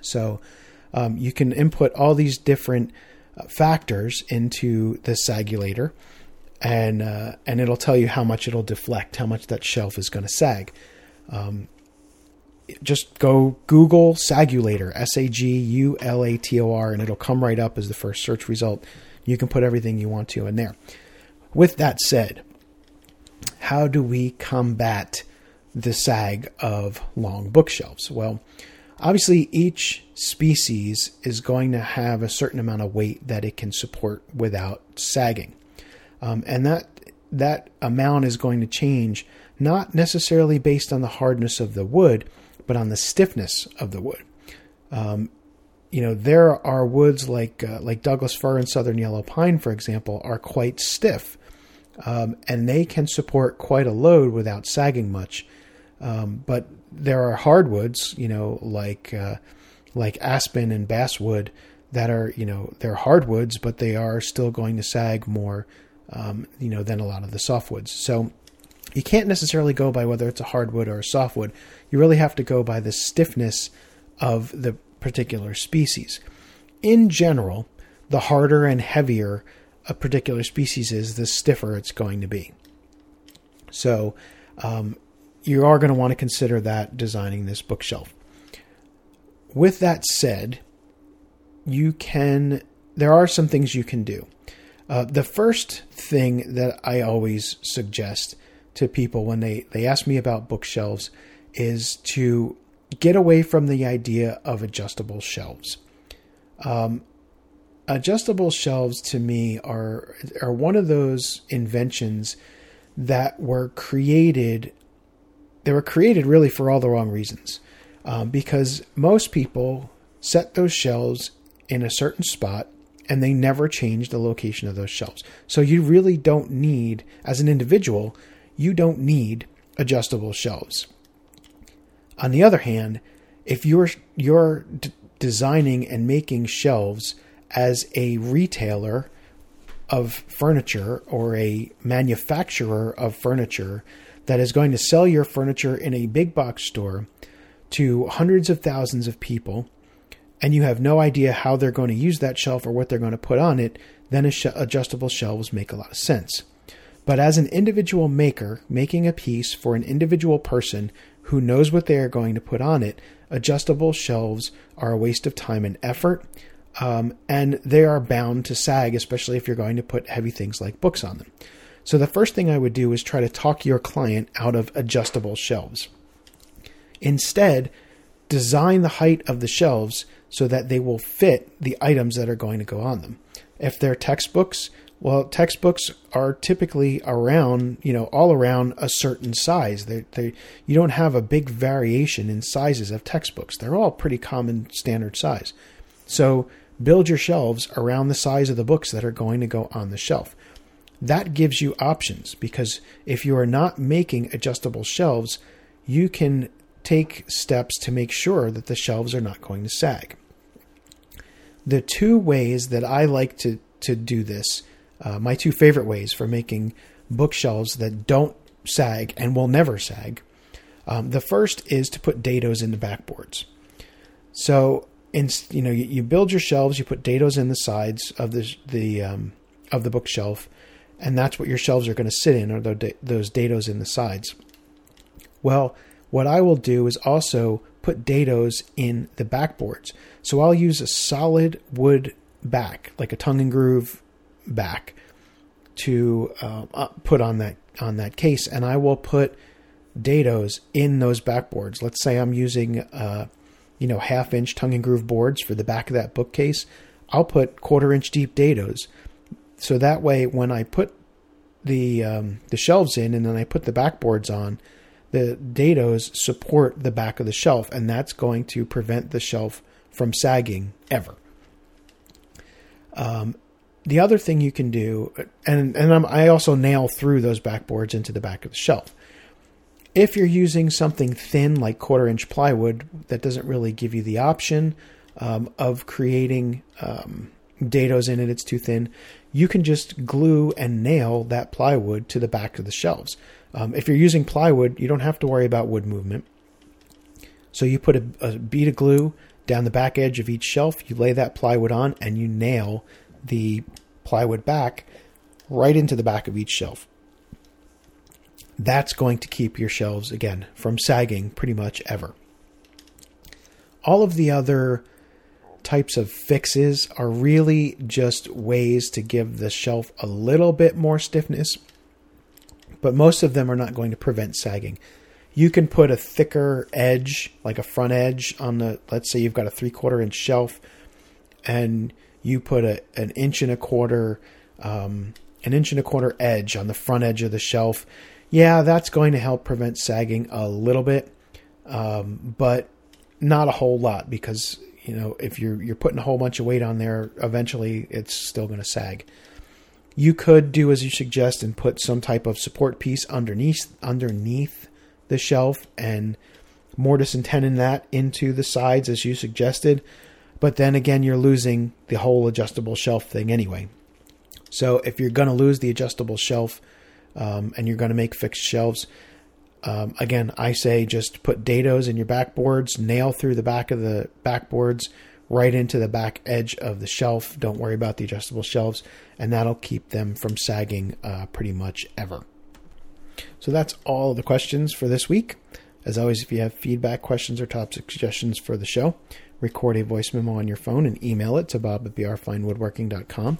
So um, you can input all these different uh, factors into the sagulator, and uh, and it'll tell you how much it'll deflect, how much that shelf is going to sag. Um, just go Google Sagulator, S A G U L A T O R, and it'll come right up as the first search result. You can put everything you want to in there. With that said, how do we combat the sag of long bookshelves? Well, obviously, each species is going to have a certain amount of weight that it can support without sagging, um, and that that amount is going to change not necessarily based on the hardness of the wood but on the stiffness of the wood. Um, you know, there are woods like uh, like Douglas fir and southern yellow pine, for example, are quite stiff, um, and they can support quite a load without sagging much. Um, but there are hardwoods, you know, like uh, like aspen and basswood, that are you know they're hardwoods, but they are still going to sag more, um, you know, than a lot of the softwoods. So you can't necessarily go by whether it's a hardwood or a softwood. You really have to go by the stiffness of the particular species. In general, the harder and heavier a particular species is, the stiffer it's going to be. So, um, you are going to want to consider that designing this bookshelf. With that said, you can, there are some things you can do. Uh, the first thing that I always suggest to people when they, they ask me about bookshelves is to get away from the idea of adjustable shelves. Um, adjustable shelves to me are are one of those inventions that were created. They were created really for all the wrong reasons, um, because most people set those shelves in a certain spot and they never change the location of those shelves. So you really don't need, as an individual, you don't need adjustable shelves. On the other hand, if you're you're d- designing and making shelves as a retailer of furniture or a manufacturer of furniture that is going to sell your furniture in a big box store to hundreds of thousands of people and you have no idea how they're going to use that shelf or what they're going to put on it, then adjustable shelves make a lot of sense. But as an individual maker, making a piece for an individual person who knows what they are going to put on it, adjustable shelves are a waste of time and effort. Um, and they are bound to sag, especially if you're going to put heavy things like books on them. So, the first thing I would do is try to talk your client out of adjustable shelves. Instead, design the height of the shelves so that they will fit the items that are going to go on them. If they're textbooks, well, textbooks are typically around, you know, all around a certain size. They, they, you don't have a big variation in sizes of textbooks. They're all pretty common standard size. So build your shelves around the size of the books that are going to go on the shelf. That gives you options because if you are not making adjustable shelves, you can take steps to make sure that the shelves are not going to sag. The two ways that I like to, to do this uh, my two favorite ways for making bookshelves that don't sag and will never sag. Um, the first is to put dados in the backboards. So, in, you know, you, build your shelves, you put dados in the sides of the the um, of the bookshelf, and that's what your shelves are going to sit in, or those dados in the sides. Well, what I will do is also put dados in the backboards. So I'll use a solid wood back, like a tongue and groove back to uh, put on that on that case, and I will put dados in those backboards. Let's say I'm using uh, you know half inch tongue and groove boards for the back of that bookcase. I'll put quarter inch deep dados, so that way when I put the um, the shelves in and then I put the backboards on, the dados support the back of the shelf, and that's going to prevent the shelf from sagging ever. Um, the other thing you can do, and and I'm, i also nail through those backboards into the back of the shelf. If you're using something thin like quarter inch plywood, that doesn't really give you the option um, of creating um, dados in it. It's too thin. You can just glue and nail that plywood to the back of the shelves. Um, if you're using plywood, you don't have to worry about wood movement. So you put a, a bead of glue down the back edge of each shelf, you lay that plywood on, and you nail the plywood back right into the back of each shelf. That's going to keep your shelves, again, from sagging pretty much ever. All of the other types of fixes are really just ways to give the shelf a little bit more stiffness, but most of them are not going to prevent sagging. You can put a thicker edge, like a front edge, on the, let's say you've got a three quarter inch shelf, and you put a, an inch and a quarter, um, an inch and a quarter edge on the front edge of the shelf. Yeah, that's going to help prevent sagging a little bit, um, but not a whole lot because you know if you're you're putting a whole bunch of weight on there, eventually it's still going to sag. You could do as you suggest and put some type of support piece underneath underneath the shelf and mortise and tenon that into the sides as you suggested. But then again, you're losing the whole adjustable shelf thing anyway. So if you're going to lose the adjustable shelf um, and you're going to make fixed shelves, um, again, I say just put dados in your backboards, nail through the back of the backboards right into the back edge of the shelf. Don't worry about the adjustable shelves, and that'll keep them from sagging uh, pretty much ever. So that's all the questions for this week. As always, if you have feedback, questions, or topic suggestions for the show, record a voice memo on your phone and email it to bob at brfinewoodworking.com.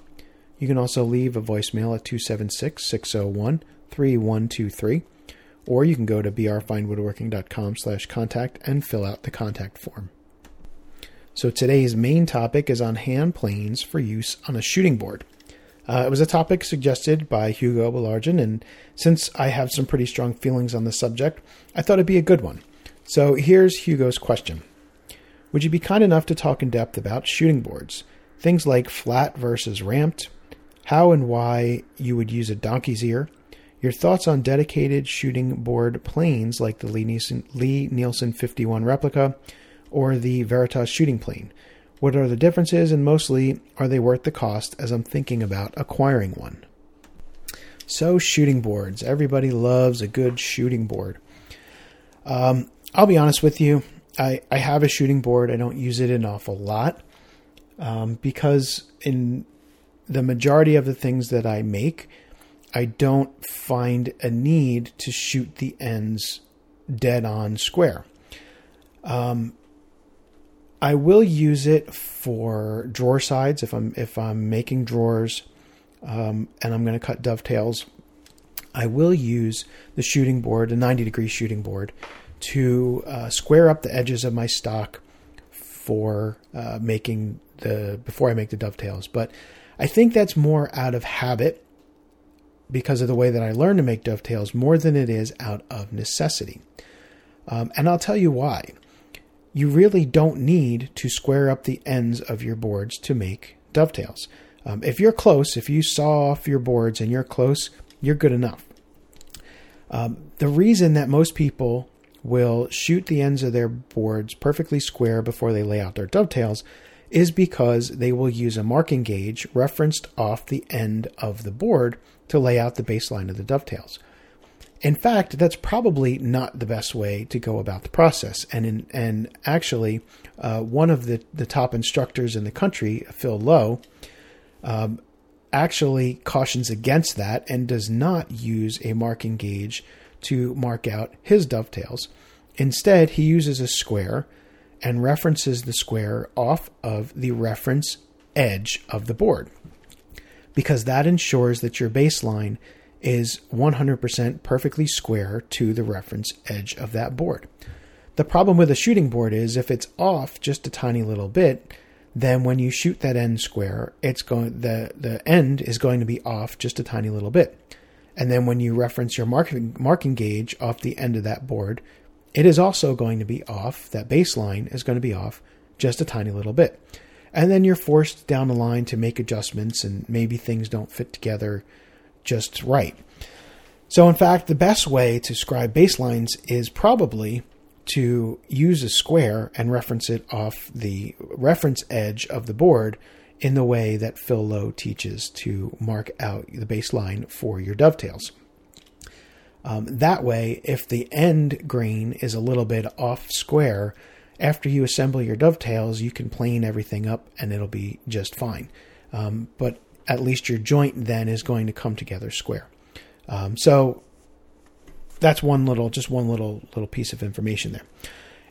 You can also leave a voicemail at 276 601 3123, or you can go to brfinewoodworking.com slash contact and fill out the contact form. So today's main topic is on hand planes for use on a shooting board. Uh, it was a topic suggested by Hugo Belargin, and since I have some pretty strong feelings on the subject, I thought it'd be a good one. So here's Hugo's question Would you be kind enough to talk in depth about shooting boards? Things like flat versus ramped, how and why you would use a donkey's ear, your thoughts on dedicated shooting board planes like the Lie-Nielsen, Lee Nielsen 51 replica or the Veritas shooting plane what are the differences, and mostly, are they worth the cost as I'm thinking about acquiring one? So, shooting boards. Everybody loves a good shooting board. Um, I'll be honest with you, I, I have a shooting board. I don't use it an awful lot um, because, in the majority of the things that I make, I don't find a need to shoot the ends dead on square. Um, I will use it for drawer sides if I'm if I'm making drawers um, and I'm going to cut dovetails. I will use the shooting board, a 90 degree shooting board, to uh, square up the edges of my stock for uh, making the before I make the dovetails. But I think that's more out of habit because of the way that I learned to make dovetails more than it is out of necessity. Um, and I'll tell you why you really don't need to square up the ends of your boards to make dovetails. Um, if you're close, if you saw off your boards and you're close, you're good enough. Um, the reason that most people will shoot the ends of their boards perfectly square before they lay out their dovetails is because they will use a marking gauge referenced off the end of the board to lay out the baseline of the dovetails. In fact, that's probably not the best way to go about the process. And in, and actually, uh, one of the, the top instructors in the country, Phil Lowe, um, actually cautions against that and does not use a marking gauge to mark out his dovetails. Instead, he uses a square and references the square off of the reference edge of the board because that ensures that your baseline is 100% perfectly square to the reference edge of that board. The problem with a shooting board is if it's off just a tiny little bit, then when you shoot that end square, it's going the the end is going to be off just a tiny little bit. And then when you reference your marking marking gauge off the end of that board, it is also going to be off. That baseline is going to be off just a tiny little bit. And then you're forced down the line to make adjustments and maybe things don't fit together just right. So, in fact, the best way to scribe baselines is probably to use a square and reference it off the reference edge of the board in the way that Phil Lowe teaches to mark out the baseline for your dovetails. Um, that way, if the end grain is a little bit off square, after you assemble your dovetails, you can plane everything up and it'll be just fine. um, but at least your joint then is going to come together square. Um, so that's one little, just one little little piece of information there.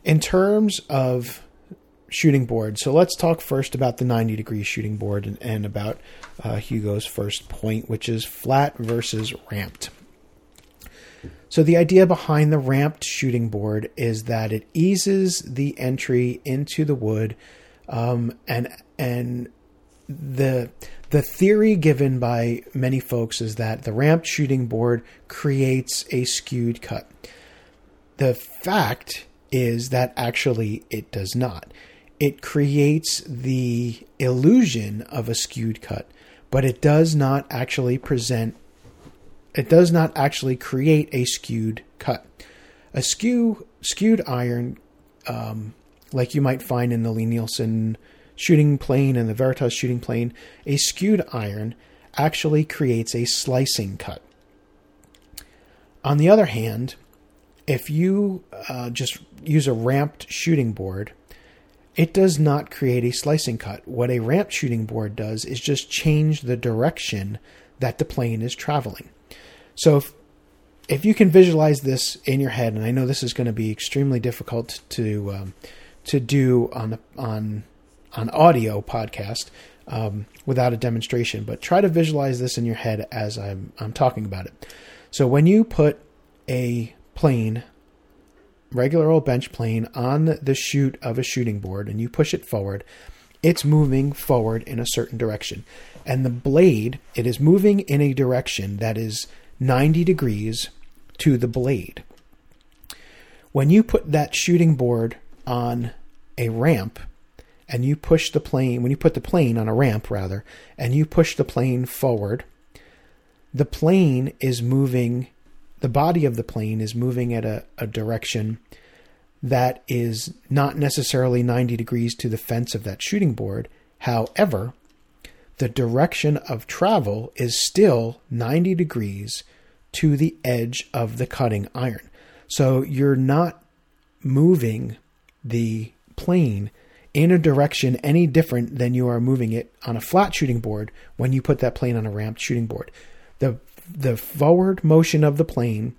In terms of shooting board, so let's talk first about the 90 degree shooting board and, and about uh, Hugo's first point, which is flat versus ramped. So the idea behind the ramped shooting board is that it eases the entry into the wood, um, and and the the theory given by many folks is that the ramped shooting board creates a skewed cut. The fact is that actually it does not. It creates the illusion of a skewed cut, but it does not actually present it does not actually create a skewed cut. A skew skewed iron, um, like you might find in the Lie-Nielsen shooting plane and the Veritas shooting plane, a skewed iron actually creates a slicing cut. On the other hand, if you uh, just use a ramped shooting board, it does not create a slicing cut. What a ramped shooting board does is just change the direction that the plane is traveling. So if, if you can visualize this in your head, and I know this is going to be extremely difficult to um, to do on on on audio podcast um, without a demonstration, but try to visualize this in your head as I'm I'm talking about it. So when you put a plane, regular old bench plane, on the shoot of a shooting board and you push it forward, it's moving forward in a certain direction, and the blade it is moving in a direction that is 90 degrees to the blade. When you put that shooting board on a ramp and you push the plane, when you put the plane on a ramp rather, and you push the plane forward, the plane is moving, the body of the plane is moving at a, a direction that is not necessarily 90 degrees to the fence of that shooting board. However, the direction of travel is still 90 degrees to the edge of the cutting iron. So you're not moving the plane in a direction any different than you are moving it on a flat shooting board when you put that plane on a ramped shooting board. The the forward motion of the plane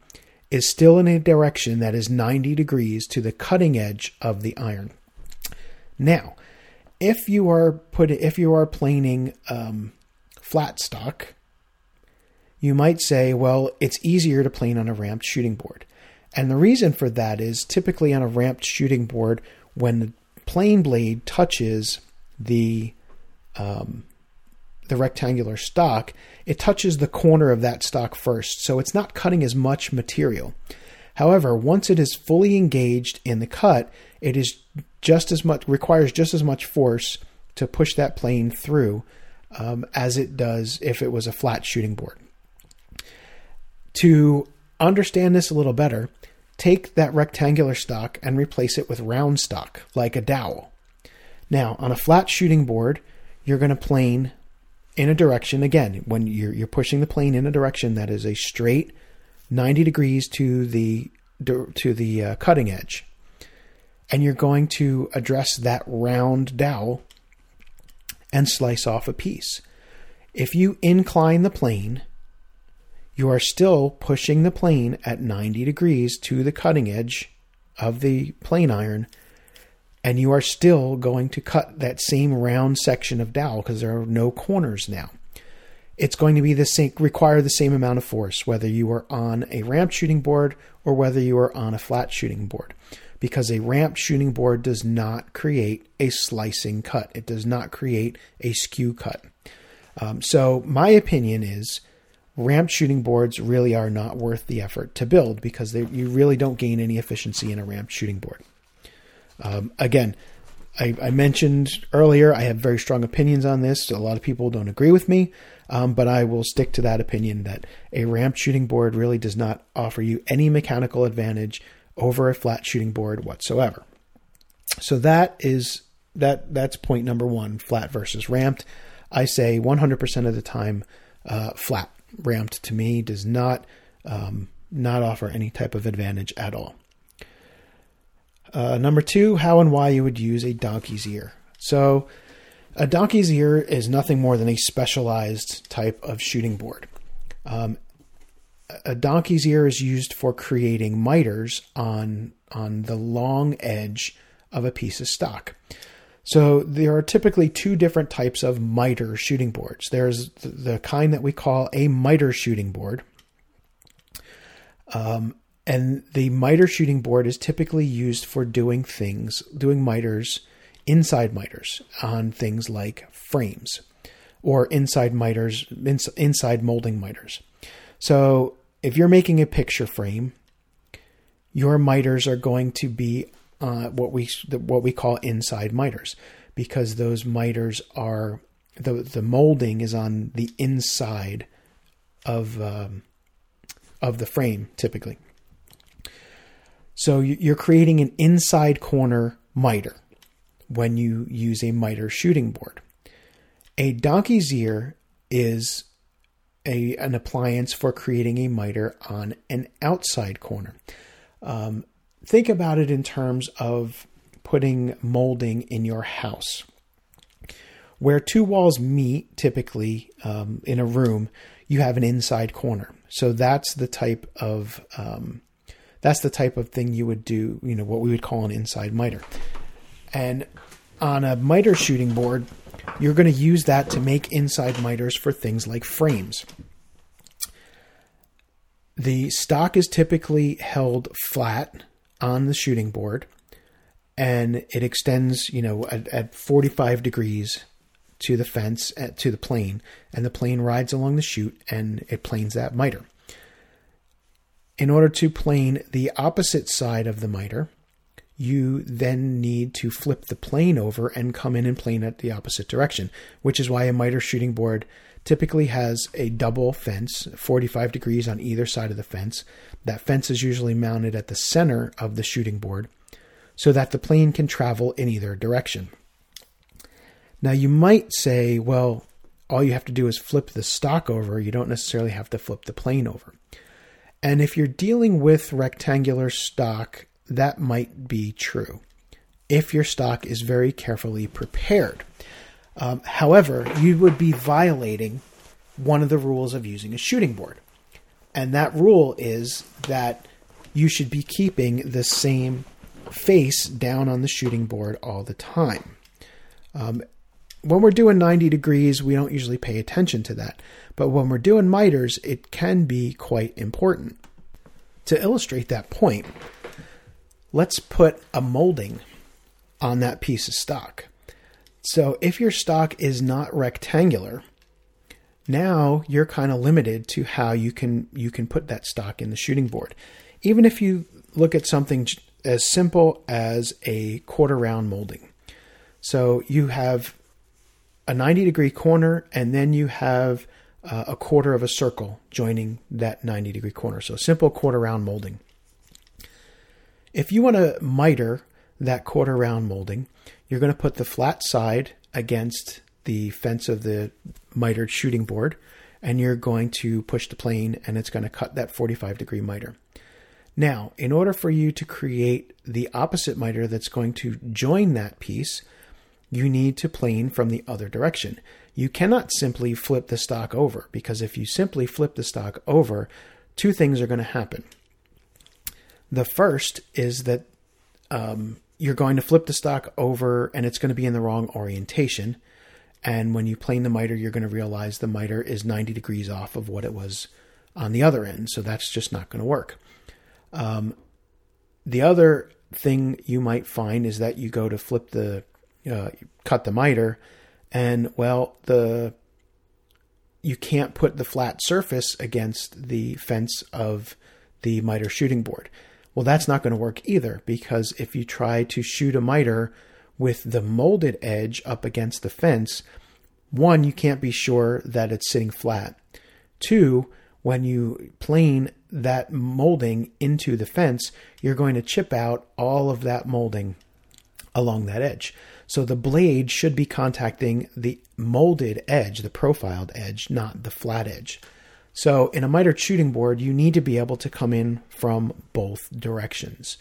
is still in a direction that is 90 degrees to the cutting edge of the iron. Now, if you are put if you are planing um, flat stock, you might say, well, it's easier to plane on a ramped shooting board. And the reason for that is typically on a ramped shooting board, when the plane blade touches the um, the rectangular stock, it touches the corner of that stock first, so it's not cutting as much material. However, once it is fully engaged in the cut, it is just as much requires just as much force to push that plane through um, as it does if it was a flat shooting board. To understand this a little better, take that rectangular stock and replace it with round stock, like a dowel. Now, on a flat shooting board, you're going to plane in a direction again when you're you're pushing the plane in a direction that is a straight 90 degrees to the to the uh, cutting edge and you're going to address that round dowel and slice off a piece. If you incline the plane, you are still pushing the plane at 90 degrees to the cutting edge of the plane iron, and you are still going to cut that same round section of dowel because there are no corners now. It's going to be the same, require the same amount of force whether you are on a ramp shooting board or whether you are on a flat shooting board because a ramp shooting board does not create a slicing cut. It does not create a skew cut. Um, so, my opinion is ramp shooting boards really are not worth the effort to build because they, you really don't gain any efficiency in a ramp shooting board. Um, again, I, I, mentioned earlier I have very strong opinions on this. A lot of people don't agree with me, um, but I will stick to that opinion that a ramp shooting board really does not offer you any mechanical advantage over a flat shooting board whatsoever. So that is that that's point number one: flat versus ramped. I say 100% of the time, uh, flat. Ramped to me does not um, not offer any type of advantage at all. Uh, number two, how and why you would use a donkey's ear. So A donkey's ear is nothing more than a specialized type of shooting board. Um, a donkey's ear is used for creating miters on on the long edge of a piece of stock. So there are typically two different types of miter shooting boards. There's the kind that we call a miter shooting board. Um, and the miter shooting board is typically used for doing things, doing miters, inside miters on things like frames or inside miters, inside molding miters. So if you're making a picture frame, your miters are going to be uh, what we what we call inside miters because those miters are the the molding is on the inside of um, of the frame typically. So you're creating an inside corner miter when you use a miter shooting board. A donkey's ear is a, an appliance for creating a miter on an outside corner. Um, think about it in terms of putting molding in your house. Where two walls meet, typically um, in a room, you have an inside corner. So that's the type of um, that's the type of thing you would do. You know what we would call an inside miter. And on a miter shooting board, you're going to use that to make inside miters for things like frames. The stock is typically held flat on the shooting board and it extends, you know, at, at 45 degrees to the fence, at, to the plane, and the plane rides along the chute and it planes that miter. In order to plane the opposite side of the miter, you then need to flip the plane over and come in and plane at the opposite direction, which is why a miter shooting board typically has a double fence, 45 degrees on either side of the fence. That fence is usually mounted at the center of the shooting board so that the plane can travel in either direction. Now, you might say, well, all you have to do is flip the stock over. You don't necessarily have to flip the plane over. And if you're dealing with rectangular stock that might be true if your stock is very carefully prepared. Um, however, you would be violating one of the rules of using a shooting board. And that rule is that you should be keeping the same face down on the shooting board all the time. Um, when we're doing 90 degrees, we don't usually pay attention to that. But when we're doing miters, it can be quite important. To illustrate that point, let's put a molding on that piece of stock. So if your stock is not rectangular, now you're kind of limited to how you can you can put that stock in the shooting board. Even if you look at something as simple as a quarter round molding. So you have a 90 degree corner and then you have uh, a quarter of a circle joining that 90 degree corner. So simple quarter round molding. If you want to miter that quarter round molding, you're going to put the flat side against the fence of the mitered shooting board, and you're going to push the plane, and it's going to cut that 45 degree miter. Now, in order for you to create the opposite miter that's going to join that piece, you need to plane from the other direction. You cannot simply flip the stock over because if you simply flip the stock over, two things are going to happen. The first is that um, you're going to flip the stock over and it's going to be in the wrong orientation. And when you plane the miter, you're going to realize the miter is 90 degrees off of what it was on the other end. So that's just not going to work. Um, the other thing you might find is that you go to flip the, uh, cut the miter, and well, the you can't put the flat surface against the fence of the miter shooting board. Well, that's not going to work either because if you try to shoot a miter with the molded edge up against the fence, one, you can't be sure that it's sitting flat. Two, when you plane that molding into the fence, you're going to chip out all of that molding along that edge. So the blade should be contacting the molded edge, the profiled edge, not the flat edge. So in a mitered shooting board, you need to be able to come in from both directions.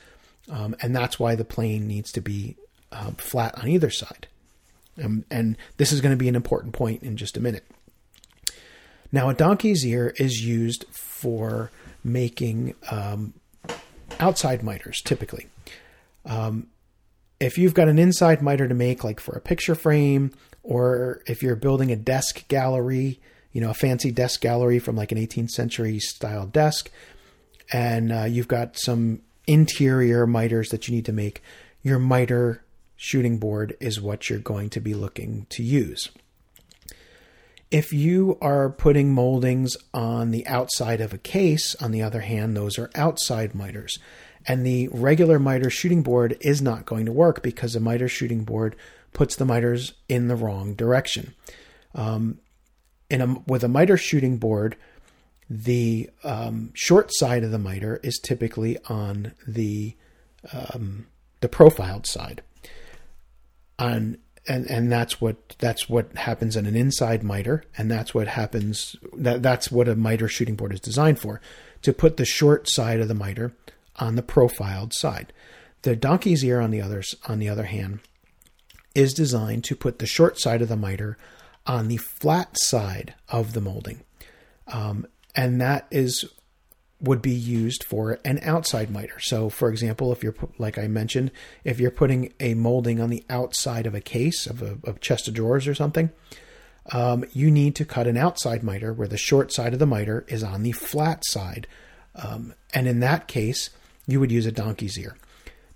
Um, and that's why the plane needs to be uh, flat on either side. Um, and this is going to be an important point in just a minute. Now, a donkey's ear is used for making um, outside miters typically. Um, if you've got an inside miter to make, like for a picture frame, or if you're building a desk gallery, you know, a fancy desk gallery from like an 18th century style desk, and uh, you've got some interior miters that you need to make, your miter shooting board is what you're going to be looking to use. If you are putting moldings on the outside of a case, on the other hand, those are outside miters. And the regular miter shooting board is not going to work because a miter shooting board puts the miters in the wrong direction. Um, a, with a miter shooting board, the um, short side of the miter is typically on the um, the profiled side. On and and that's what that's what happens in an inside miter, and that's what happens that that's what a miter shooting board is designed for, to put the short side of the miter on the profiled side. The donkey's ear on the others on the other hand is designed to put the short side of the miter on the flat side of the molding. Um, and that is would be used for an outside miter. So, for example, if you're like I mentioned, if you're putting a molding on the outside of a case of a, chest of drawers or something, um, you need to cut an outside miter where the short side of the miter is on the flat side, um, and in that case, you would use a donkey's ear.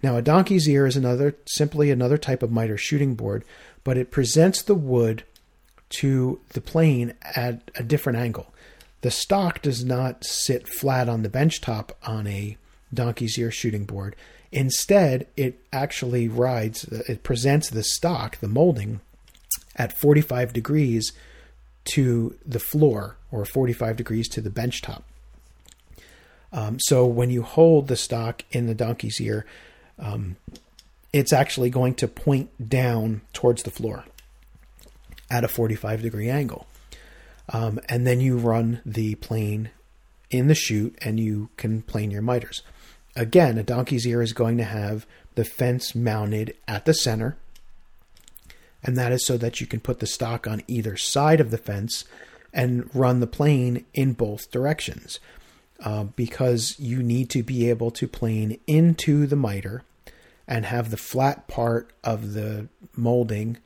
Now, a donkey's ear is another simply another type of miter shooting board, but it presents the wood to the plane at a different angle. The stock does not sit flat on the bench top on a donkey's ear shooting board. Instead, it actually rides, it presents the stock, the molding, at 45 degrees to the floor or 45 degrees to the bench top. Um, so when you hold the stock in the donkey's ear, um, it's actually going to point down towards the floor at a 45 degree angle. Um, and then you run the plane in the chute and you can plane your miters. Again, a donkey's ear is going to have the fence mounted at the center, and that is so that you can put the stock on either side of the fence and run the plane in both directions. Uh, because you need to be able to plane into the miter and have the flat part of the molding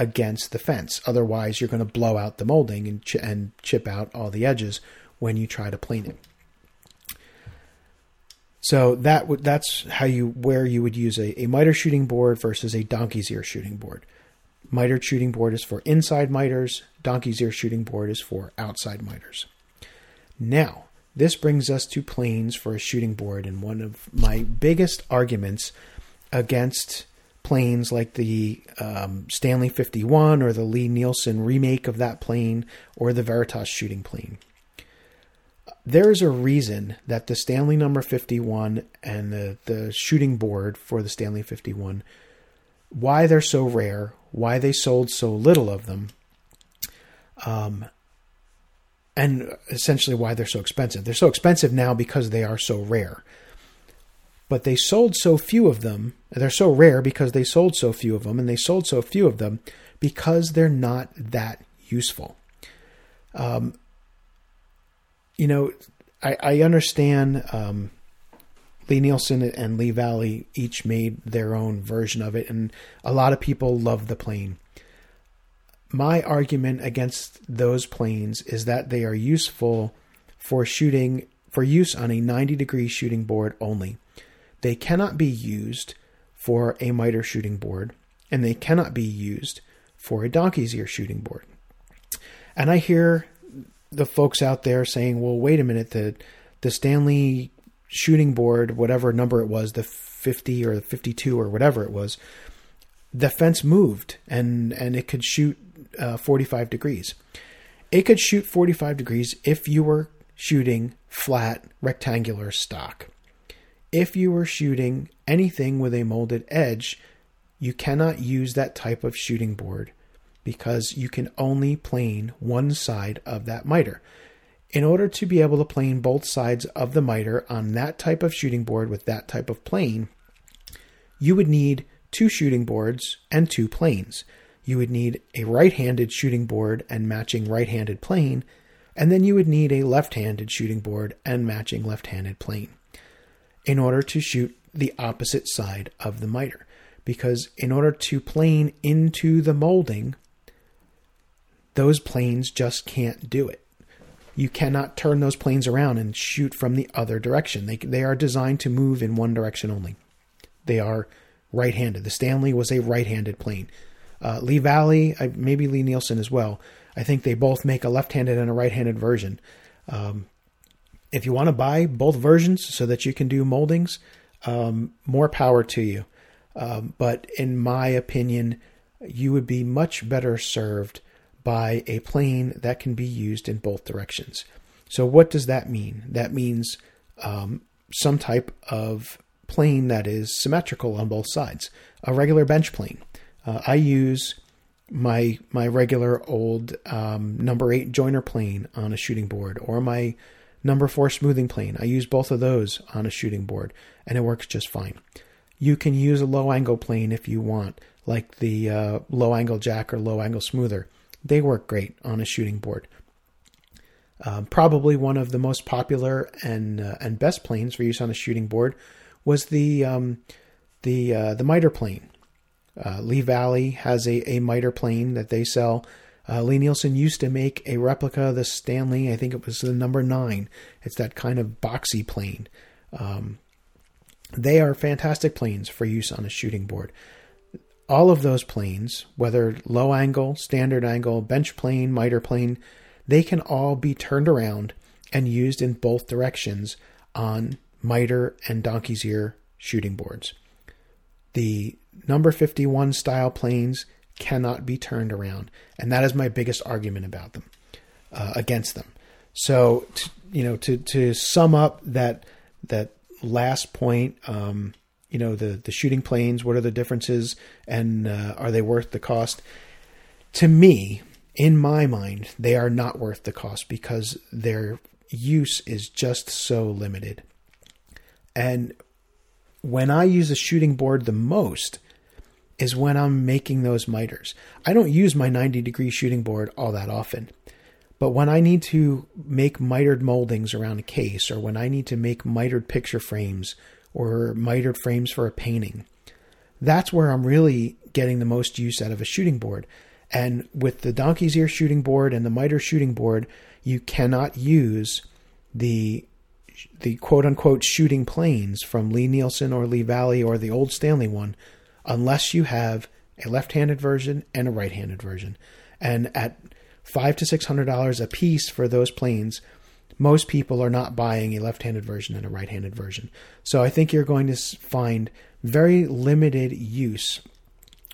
against the fence. Otherwise, you're going to blow out the molding and, ch- and chip out all the edges when you try to plane it. So that that's how you where you would use a, a miter shooting board versus a donkey's ear shooting board. Miter shooting board is for inside miters. Donkey's ear shooting board is for outside miters. Now, this brings us to planes for a shooting board, and one of my biggest arguments against planes like the um, Stanley 51 or the Lie-Nielsen remake of that plane or the Veritas shooting plane. There's a reason that the Stanley number 51 and the, the shooting board for the Stanley 51, why they're so rare, why they sold so little of them, um, and essentially why they're so expensive. They're so expensive now because they are so rare but they sold so few of them. They're so rare because they sold so few of them, and they sold so few of them because they're not that useful. Um, you know, I, I understand um, Lie-Nielsen and Lee Valley each made their own version of it, and a lot of people love the plane. My argument against those planes is that they are useful for shooting for use on a 90 degree shooting board only. They cannot be used for a miter shooting board, and they cannot be used for a donkey's ear shooting board. And I hear the folks out there saying, well, wait a minute, the, the Stanley shooting board, whatever number it was, the 50 or the 52 or whatever it was, the fence moved and, and it could shoot uh, 45 degrees. It could shoot 45 degrees if you were shooting flat rectangular stock if you were shooting anything with a molded edge, you cannot use that type of shooting board because you can only plane one side of that miter. In order to be able to plane both sides of the miter on that type of shooting board with that type of plane, you would need two shooting boards and two planes. you would need a right handed shooting board and matching right handed plane, and then you would need a left handed shooting board and matching left handed plane in order to shoot the opposite side of the miter. Because in order to plane into the molding, those planes just can't do it. You cannot turn those planes around and shoot from the other direction. They, they are designed to move in one direction only. They are right handed. The Stanley was a right handed plane. Uh, Lee Valley, maybe Lie-Nielsen as well. I think they both make a left handed and a right handed version. Um, if you want to buy both versions so that you can do moldings, um, more power to you. Um, but in my opinion, you would be much better served by a plane that can be used in both directions. So, what does that mean? That means um, some type of plane that is symmetrical on both sides, a regular bench plane. Uh, I use my my regular old um, number eight joiner plane on a shooting board, or my number four smoothing plane. I use both of those on a shooting board, and it works just fine. You can use a low angle plane if you want, like the uh, low angle jack or low angle smoother. They work great on a shooting board. Um, probably one of the most popular and uh, and best planes for use on a shooting board was the um, the uh, the miter plane. Uh, Lee Valley has a, a miter plane that they sell. Uh, Lie-Nielsen used to make a replica of the Stanley. I think it was the number nine. It's that kind of boxy plane. Um, they are fantastic planes for use on a shooting board. All of those planes, whether low angle, standard angle, bench plane, miter plane, they can all be turned around and used in both directions on miter and donkey's ear shooting boards. The number 51 style planes cannot be turned around. And that is my biggest argument about them, uh, against them. So, to, you know, to, to sum up that, that last point, um, you know, the, the shooting planes, what are the differences and uh, are they worth the cost? To me, in my mind, they are not worth the cost because their use is just so limited. And when I use a shooting board the most is when I'm making those miters. I don't use my 90 degree shooting board all that often. But when I need to make mitered moldings around a case, or when I need to make mitered picture frames or mitered frames for a painting, that's where I'm really getting the most use out of a shooting board. And with the donkey's ear shooting board and the miter shooting board, you cannot use the the quote unquote shooting planes from Lie-Nielsen or Lee Valley or the old Stanley one unless you have a left-handed version and a right-handed version. And at five to six hundred dollars a piece for those planes, most people are not buying a left-handed version and a right-handed version. So I think you're going to find very limited use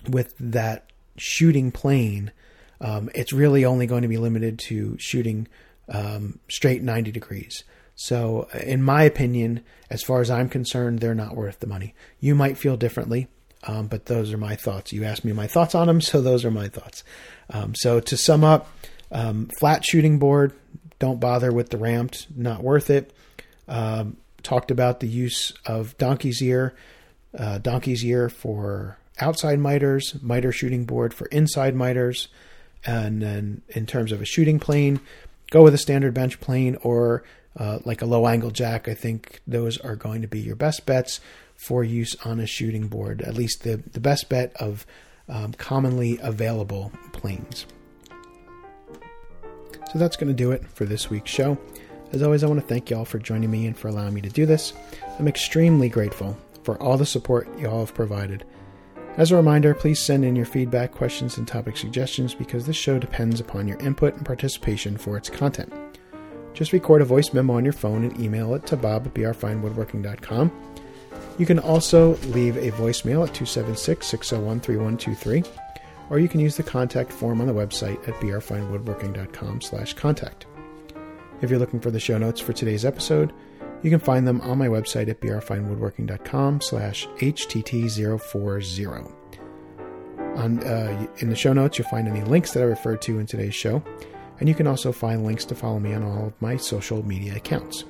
with that shooting plane. Um, it's really only going to be limited to shooting um, straight 90 degrees. So, in my opinion, as far as I'm concerned, they're not worth the money. You might feel differently. Um, but those are my thoughts. You asked me my thoughts on them, so those are my thoughts. Um, so to sum up, um, flat shooting board, don't bother with the ramped, not worth it. Um, talked about the use of donkey's ear, uh, donkey's ear for outside miters, miter shooting board for inside miters, and then in terms of a shooting plane, go with a standard bench plane or uh, like a low angle jack. I think those are going to be your best bets for use on a shooting board, at least the, the best bet of um, commonly available planes. So that's going to do it for this week's show. As always, I want to thank y'all for joining me and for allowing me to do this. I'm extremely grateful for all the support y'all have provided. As a reminder, please send in your feedback, questions, and topic suggestions because this show depends upon your input and participation for its content. Just record a voice memo on your phone and email it to bob at brfinewoodworking.com. You can also leave a voicemail at 276 601 3123, or you can use the contact form on the website at brfinewoodworking.com slash contact. If you're looking for the show notes for today's episode, you can find them on my website at brfinewoodworking.com slash htt040. On, uh, in the show notes, you'll find any links that I referred to in today's show, and you can also find links to follow me on all of my social media accounts.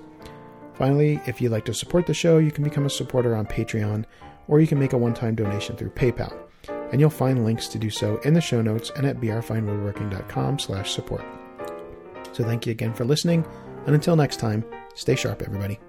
Finally, if you'd like to support the show, you can become a supporter on Patreon or you can make a one time donation through PayPal. and you'll find links to do so in the show notes and at brfinewoodworking.com slash support. So thank you again for listening, and until next time, stay sharp, everybody.